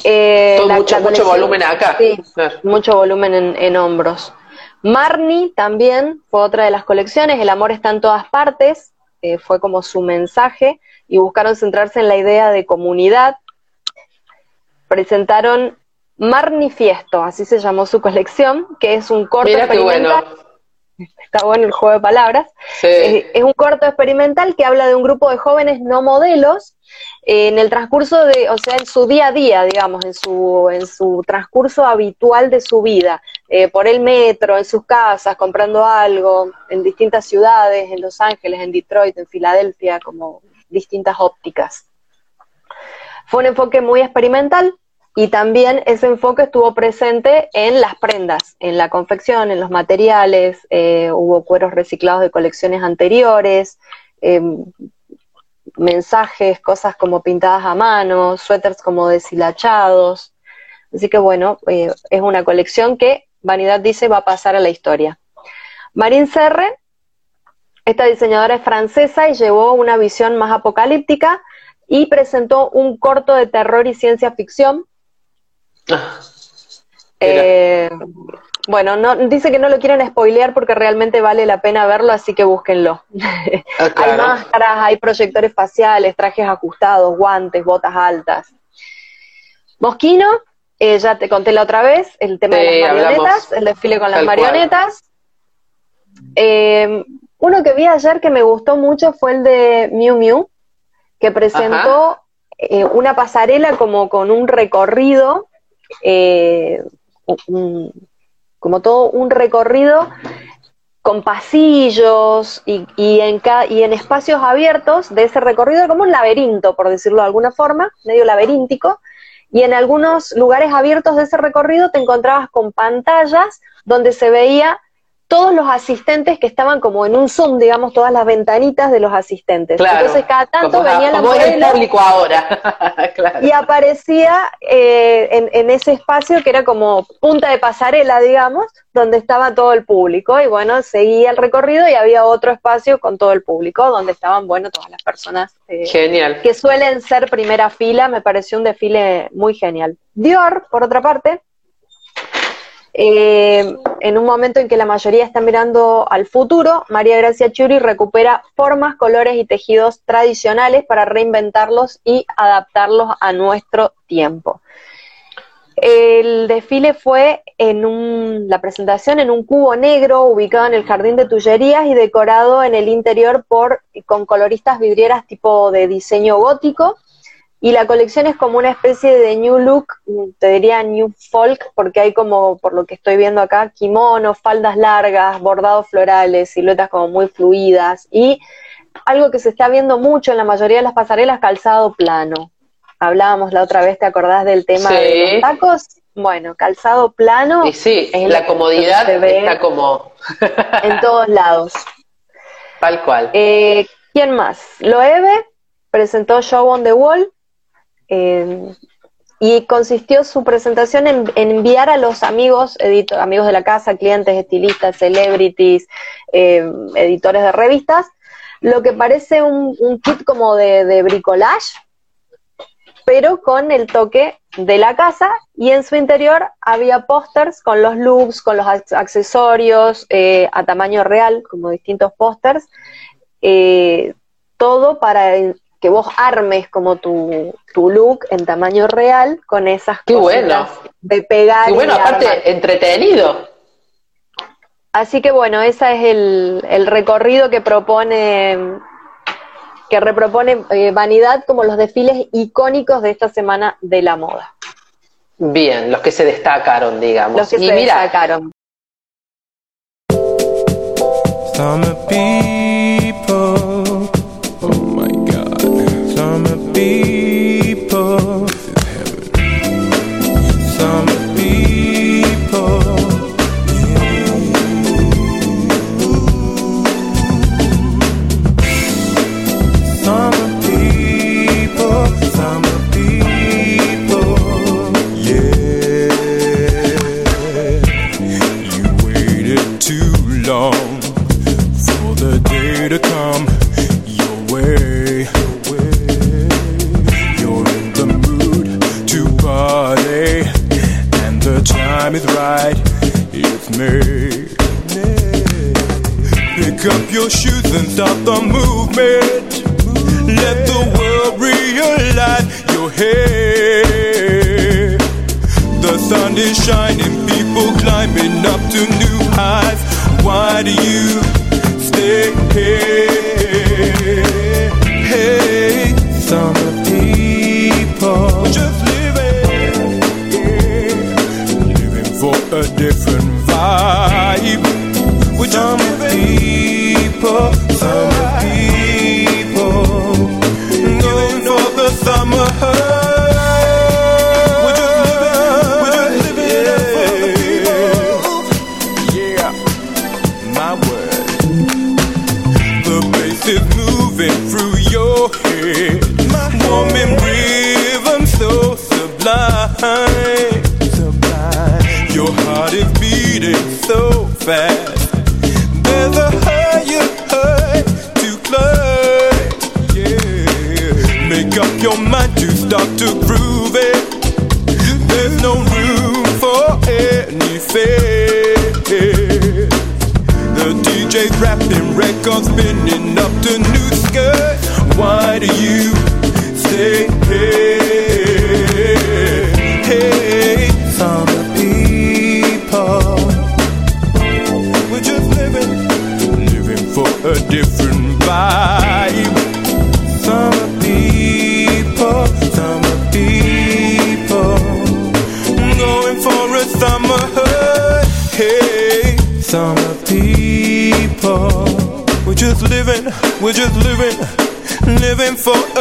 Eh, Todo la- mucho, la mucho colección- volumen acá. Sí, Claro. mucho volumen en, en hombros. Marni también fue otra de las colecciones, El amor está en todas partes, eh, fue como su mensaje, y buscaron centrarse en la idea de comunidad. Presentaron Marnifiesto, así se llamó su colección, que es un corto Mira qué experimental. bueno. Está bueno el juego de palabras. Sí. Es un corto experimental que habla de un grupo de jóvenes no modelos eh, en el transcurso de, o sea, en su día a día, digamos, en su, en su transcurso habitual de su vida, eh, por el metro, en sus casas, comprando algo, en distintas ciudades, en Los Ángeles, en Detroit, en Filadelfia, como distintas ópticas. Fue un enfoque muy experimental y también ese enfoque estuvo presente en las prendas, en la confección, en los materiales, eh, hubo cueros reciclados de colecciones anteriores, eh, mensajes, cosas como pintadas a mano, suéteres como deshilachados. Así que bueno, eh, es una colección que Vanidad dice va a pasar a la historia. Marine Serre, esta diseñadora es francesa y llevó una visión más apocalíptica y presentó un corto de terror y ciencia ficción Ah, eh, bueno, no, dice que no lo quieren spoilear porque realmente vale la pena verlo, así que búsquenlo. ah, Hay máscaras, hay proyectores faciales, trajes ajustados, guantes, botas altas. Mosquino, eh, ya te conté la otra vez, el tema Sí, de las marionetas, el desfile con las marionetas. Eh, uno que vi ayer que me gustó mucho fue el de Miu Miu, que presentó eh, una pasarela como con un recorrido, eh, como todo un recorrido con pasillos y, en y en espacios abiertos de ese recorrido, como un laberinto, por decirlo de alguna forma, medio laberíntico, y en algunos lugares abiertos de ese recorrido te encontrabas con pantallas donde se veía todos los asistentes que estaban como en un zoom, digamos, todas las ventanitas de los asistentes. Claro. Entonces cada tanto venía la como era el público ahora. claro. y aparecía eh, en, en ese espacio que era como punta de pasarela, digamos, donde estaba todo el público. Y bueno, seguía el recorrido y había otro espacio con todo el público, donde estaban, bueno, todas las personas eh, Genial. que suelen ser primera fila. Me pareció un desfile muy genial. Dior, por otra parte, eh, en un momento en que la mayoría está mirando al futuro, María Gracia Churi recupera formas, colores y tejidos tradicionales para reinventarlos y adaptarlos a nuestro tiempo. El desfile fue en un, la presentación en un cubo negro ubicado en el jardín de Tullerías y decorado en el interior por, con coloristas vidrieras tipo de diseño gótico Y la colección es como una especie de new look, te diría new folk, porque hay como, por lo que estoy viendo acá, kimonos, faldas largas, bordados florales, siluetas como muy fluidas y algo que se está viendo mucho en la mayoría de las pasarelas, calzado plano. Hablábamos la otra vez, ¿te acordás del tema Sí. de los tacos? Bueno, calzado plano Y sí, es la comodidad se ve está como en todos lados. tal cual. Eh, ¿Quién más? Loewe presentó Show on the Wall eh, y consistió su presentación en, en enviar a los amigos, amigos de la casa, clientes, estilistas, celebrities, eh, editores de revistas, lo que parece un, kit como de, de bricolage, pero con el toque de la casa y en su interior había pósters con los looks, con los ac- accesorios eh, a tamaño real, como distintos pósters, eh, todo para que vos armes como tu, tu look en tamaño real con esas Qué bueno. de pegar Y bueno, y aparte, armar. entretenido. Así que bueno, ese es el, el recorrido que propone, que repropone eh, Vanidad como los desfiles icónicos de esta semana de la moda. Bien, los que se destacaron, digamos. Los que y se mira, destacaron. Time is right. It's me. Pick up your shoes and start the movement. Let the world realize you're here. The sun is shining, people climbing up to new heights. Why do you stay here? Hey, summer people, just a different vibe with some people. Some start to groove it. There's no room for any fear. The DJ's rapping records spinning up to new skirt. Why do you stay for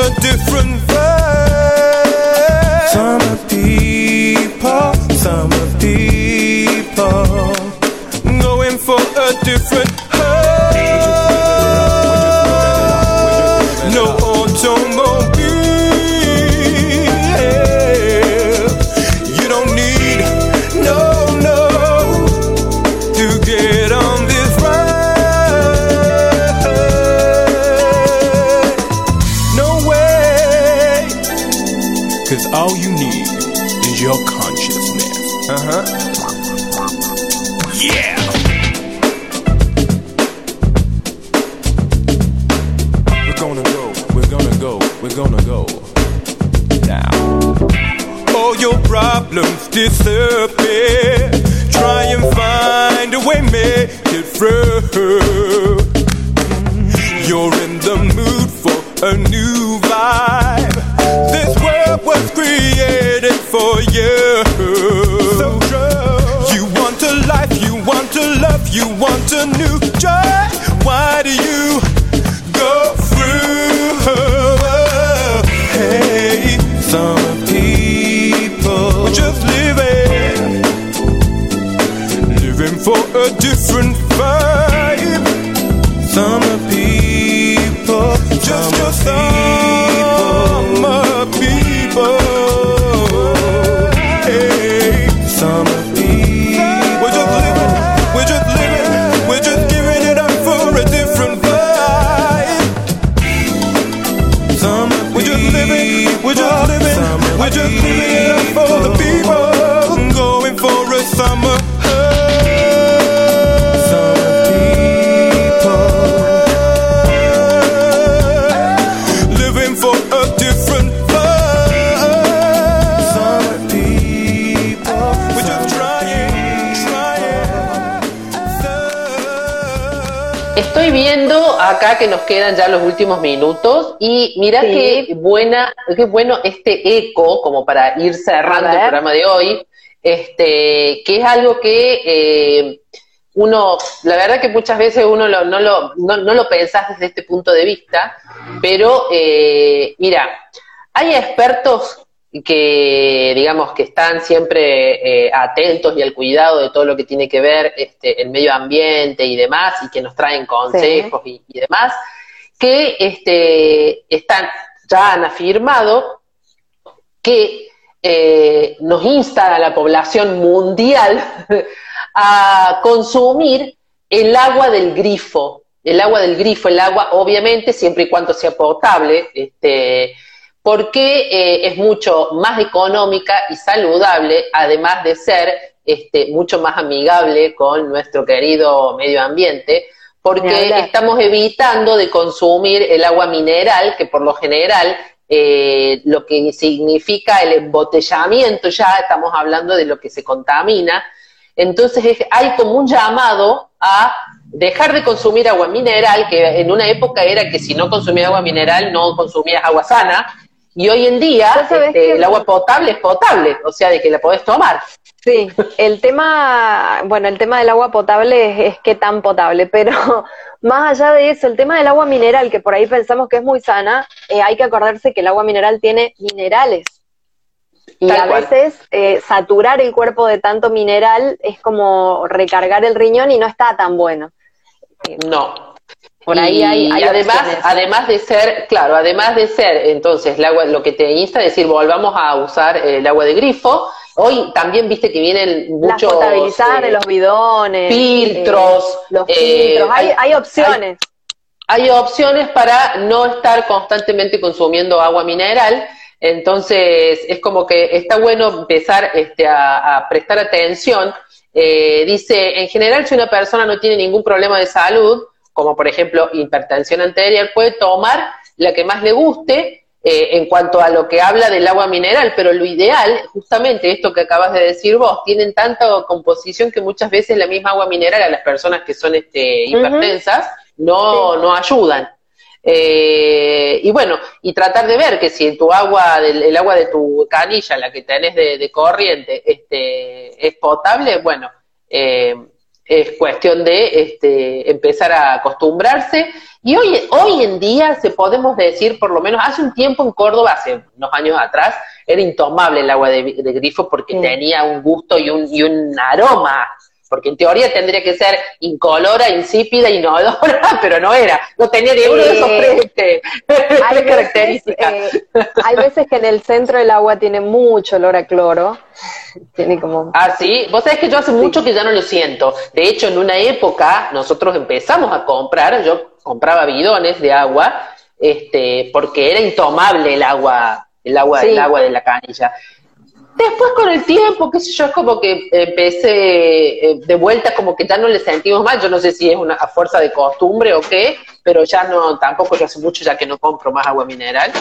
últimos minutos. Y mira Sí. qué buena, qué bueno este eco como para ir cerrando el programa de hoy, este, que es algo que eh, uno, la verdad que muchas veces uno lo- no, lo, no, no lo pensás desde este punto de vista, pero eh, mira, hay expertos que digamos que están siempre eh, atentos y al cuidado de todo lo que tiene que ver este, el medio ambiente y demás, y que nos traen consejos y, y demás, que este, están, ya han afirmado que eh, nos insta a la población mundial a consumir el agua del grifo. El agua del grifo, el agua, obviamente, siempre y cuando sea potable, este, porque eh, es mucho más económica y saludable, además de ser este, mucho más amigable con nuestro querido medio ambiente, porque estamos evitando de consumir el agua mineral, que por lo general eh, lo que significa el embotellamiento, ya estamos hablando de lo que se contamina. Entonces es- hay como un llamado a dejar de consumir agua mineral, que en una época era que si no consumías agua mineral no consumías agua sana, y hoy en día ¿Vos sabés este, el agua potable es potable, o sea, de que la podés tomar. Sí, el tema, bueno, el tema del agua potable es, es qué tan potable, pero más allá de eso, el tema del agua mineral, que por ahí pensamos que es muy sana, eh, hay que acordarse que el agua mineral tiene minerales. Y Tal a cual. veces eh, saturar el cuerpo de tanto mineral es como recargar el riñón y no está tan bueno. No. Por ahí Y hay, hay además, opciones. además de ser, claro, además de ser, entonces, el agua, lo que te insta es decir, volvamos a usar el agua de grifo. Hoy también viste que vienen Las muchos potabilizadas, eh, los bidones, filtros, eh, los eh, filtros, hay, hay- hay opciones. hay opciones para no estar constantemente consumiendo agua mineral. Entonces, es como que está bueno empezar este, a, a prestar atención. Eh, dice, en general, si una persona no tiene ningún problema de salud, como por ejemplo hipertensión arterial, puede tomar la que más le guste eh, en cuanto a lo que habla del agua mineral, pero lo ideal, justamente esto que acabas de decir vos, tienen tanta composición que muchas veces la misma agua mineral a las personas que son este, hipertensas no, no ayudan. Eh, y bueno, y tratar de ver que si tu agua, del, el agua de tu canilla, la que tenés de, de corriente, este, es potable, bueno, eh, es cuestión de este, empezar a acostumbrarse. Y hoy, hoy en día se podemos decir, por lo menos hace un tiempo en Córdoba, hace unos años atrás, era intomable el agua de, de grifo porque Sí. tenía un gusto y un, y un aroma. Porque en teoría tendría que ser incolora, insípida, inodora, pero no era. No tenía ni uno de esos Eh, tres este, hay veces, características. eh, hay veces que en el centro el agua tiene mucho olor a cloro. Tiene como. Ah, sí. Vos sabés que yo hace mucho que ya no lo siento. De hecho, en una época nosotros empezamos a comprar, yo compraba bidones de agua, este, porque era intomable el agua, el agua, Sí. el agua de la canilla. Después con el tiempo, qué sé yo, es como que empecé eh, de vuelta, como que ya no le sentimos mal. Yo no sé si es una a fuerza de costumbre o qué, pero ya no, tampoco yo hace mucho ya que no compro más agua mineral.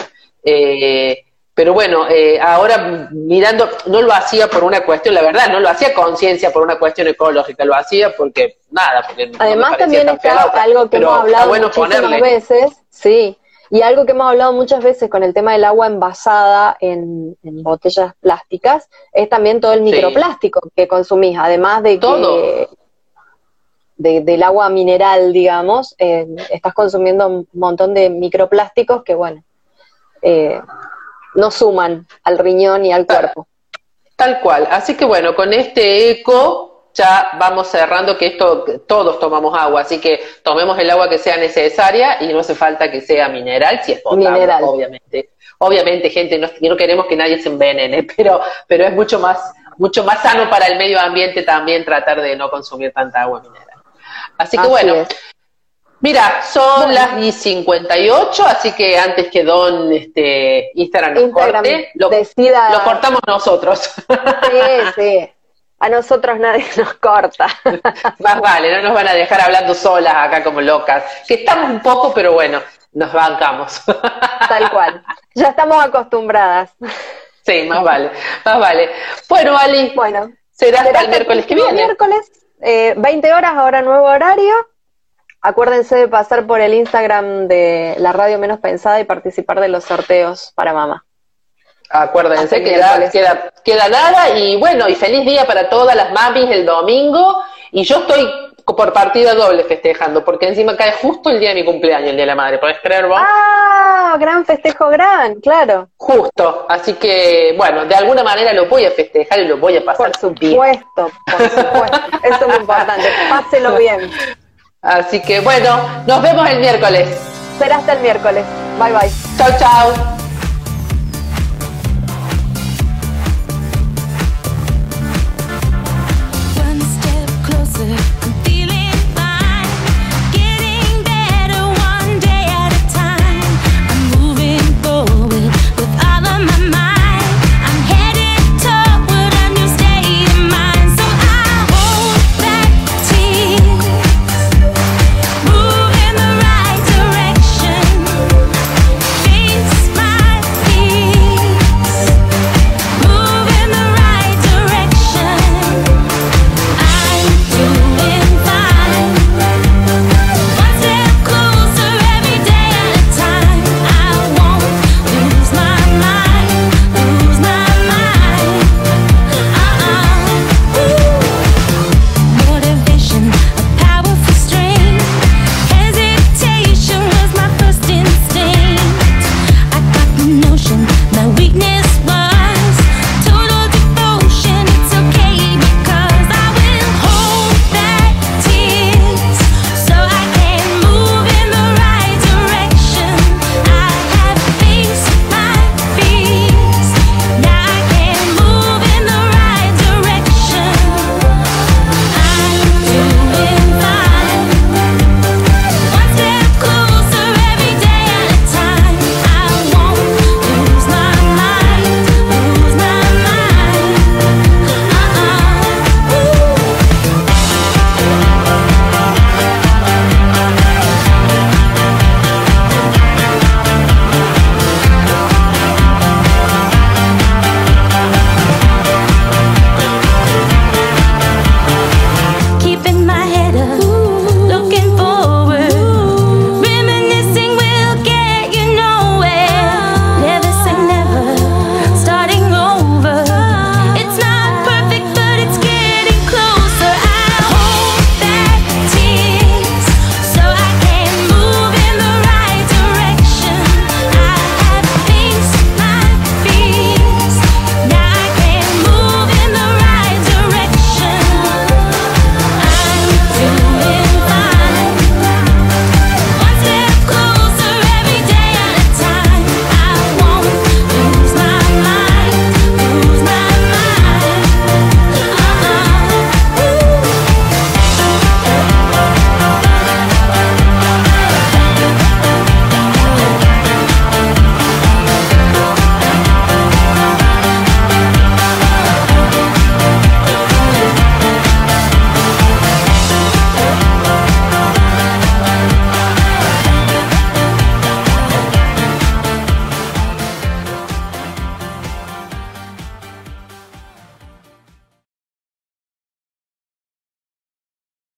Eh, pero bueno, eh, ahora mirando, no lo hacía por una cuestión, la verdad, no lo hacía conciencia por una cuestión ecológica, lo hacía porque, nada, porque Además también está algo que pero hemos hablado bueno muchísimas ponerle. veces, sí, y algo que hemos hablado muchas veces con el tema del agua envasada en, en botellas plásticas, es también todo el Sí. microplástico que consumís, además de que Todo. de- del agua mineral, digamos, eh, estás consumiendo un montón de microplásticos que, bueno, eh, no suman al riñón y al cuerpo. Tal cual. Así que bueno, con este eco ya vamos cerrando que esto todos tomamos agua, así que tomemos el agua que sea necesaria y no hace falta que sea mineral, si es potable, Mineral. obviamente. Obviamente, gente, no, no queremos que nadie se envenene, pero, pero es mucho más, mucho más sano para el medio ambiente también tratar de no consumir tanta agua mineral. Así que Así bueno, es. mira, son las y 58, así que antes que Don este, Instagram nos Instagram corte, lo, decida- lo cortamos nosotros. Sí, sí. A nosotros nadie nos corta. Más vale, no nos van a dejar hablando solas acá como locas. Que estamos un poco, pero bueno, nos bancamos. Tal cual. Ya estamos acostumbradas. sí, más vale, más vale. Bueno, Ali, Bueno, será hasta el miércoles que viene. Miércoles, eh, 20 horas, ahora nuevo horario. Acuérdense de pasar por el Instagram de la radio menos pensada y participar de los sorteos para mamá. Acuérdense que queda, queda, queda nada y bueno, y feliz día para todas las mamis el domingo. Y yo estoy por partida doble festejando, porque encima cae justo el día de mi cumpleaños, el día de la madre. ¿Podés creer vos? Ah, gran festejo, gran, claro. Justo. Así que, bueno, de alguna manera lo voy a festejar y lo voy a pasar Por bien. supuesto, por supuesto. Eso es lo importante. Páselo bien. Así que, bueno, nos vemos el miércoles. Será hasta el miércoles. Bye bye. Chau, chau.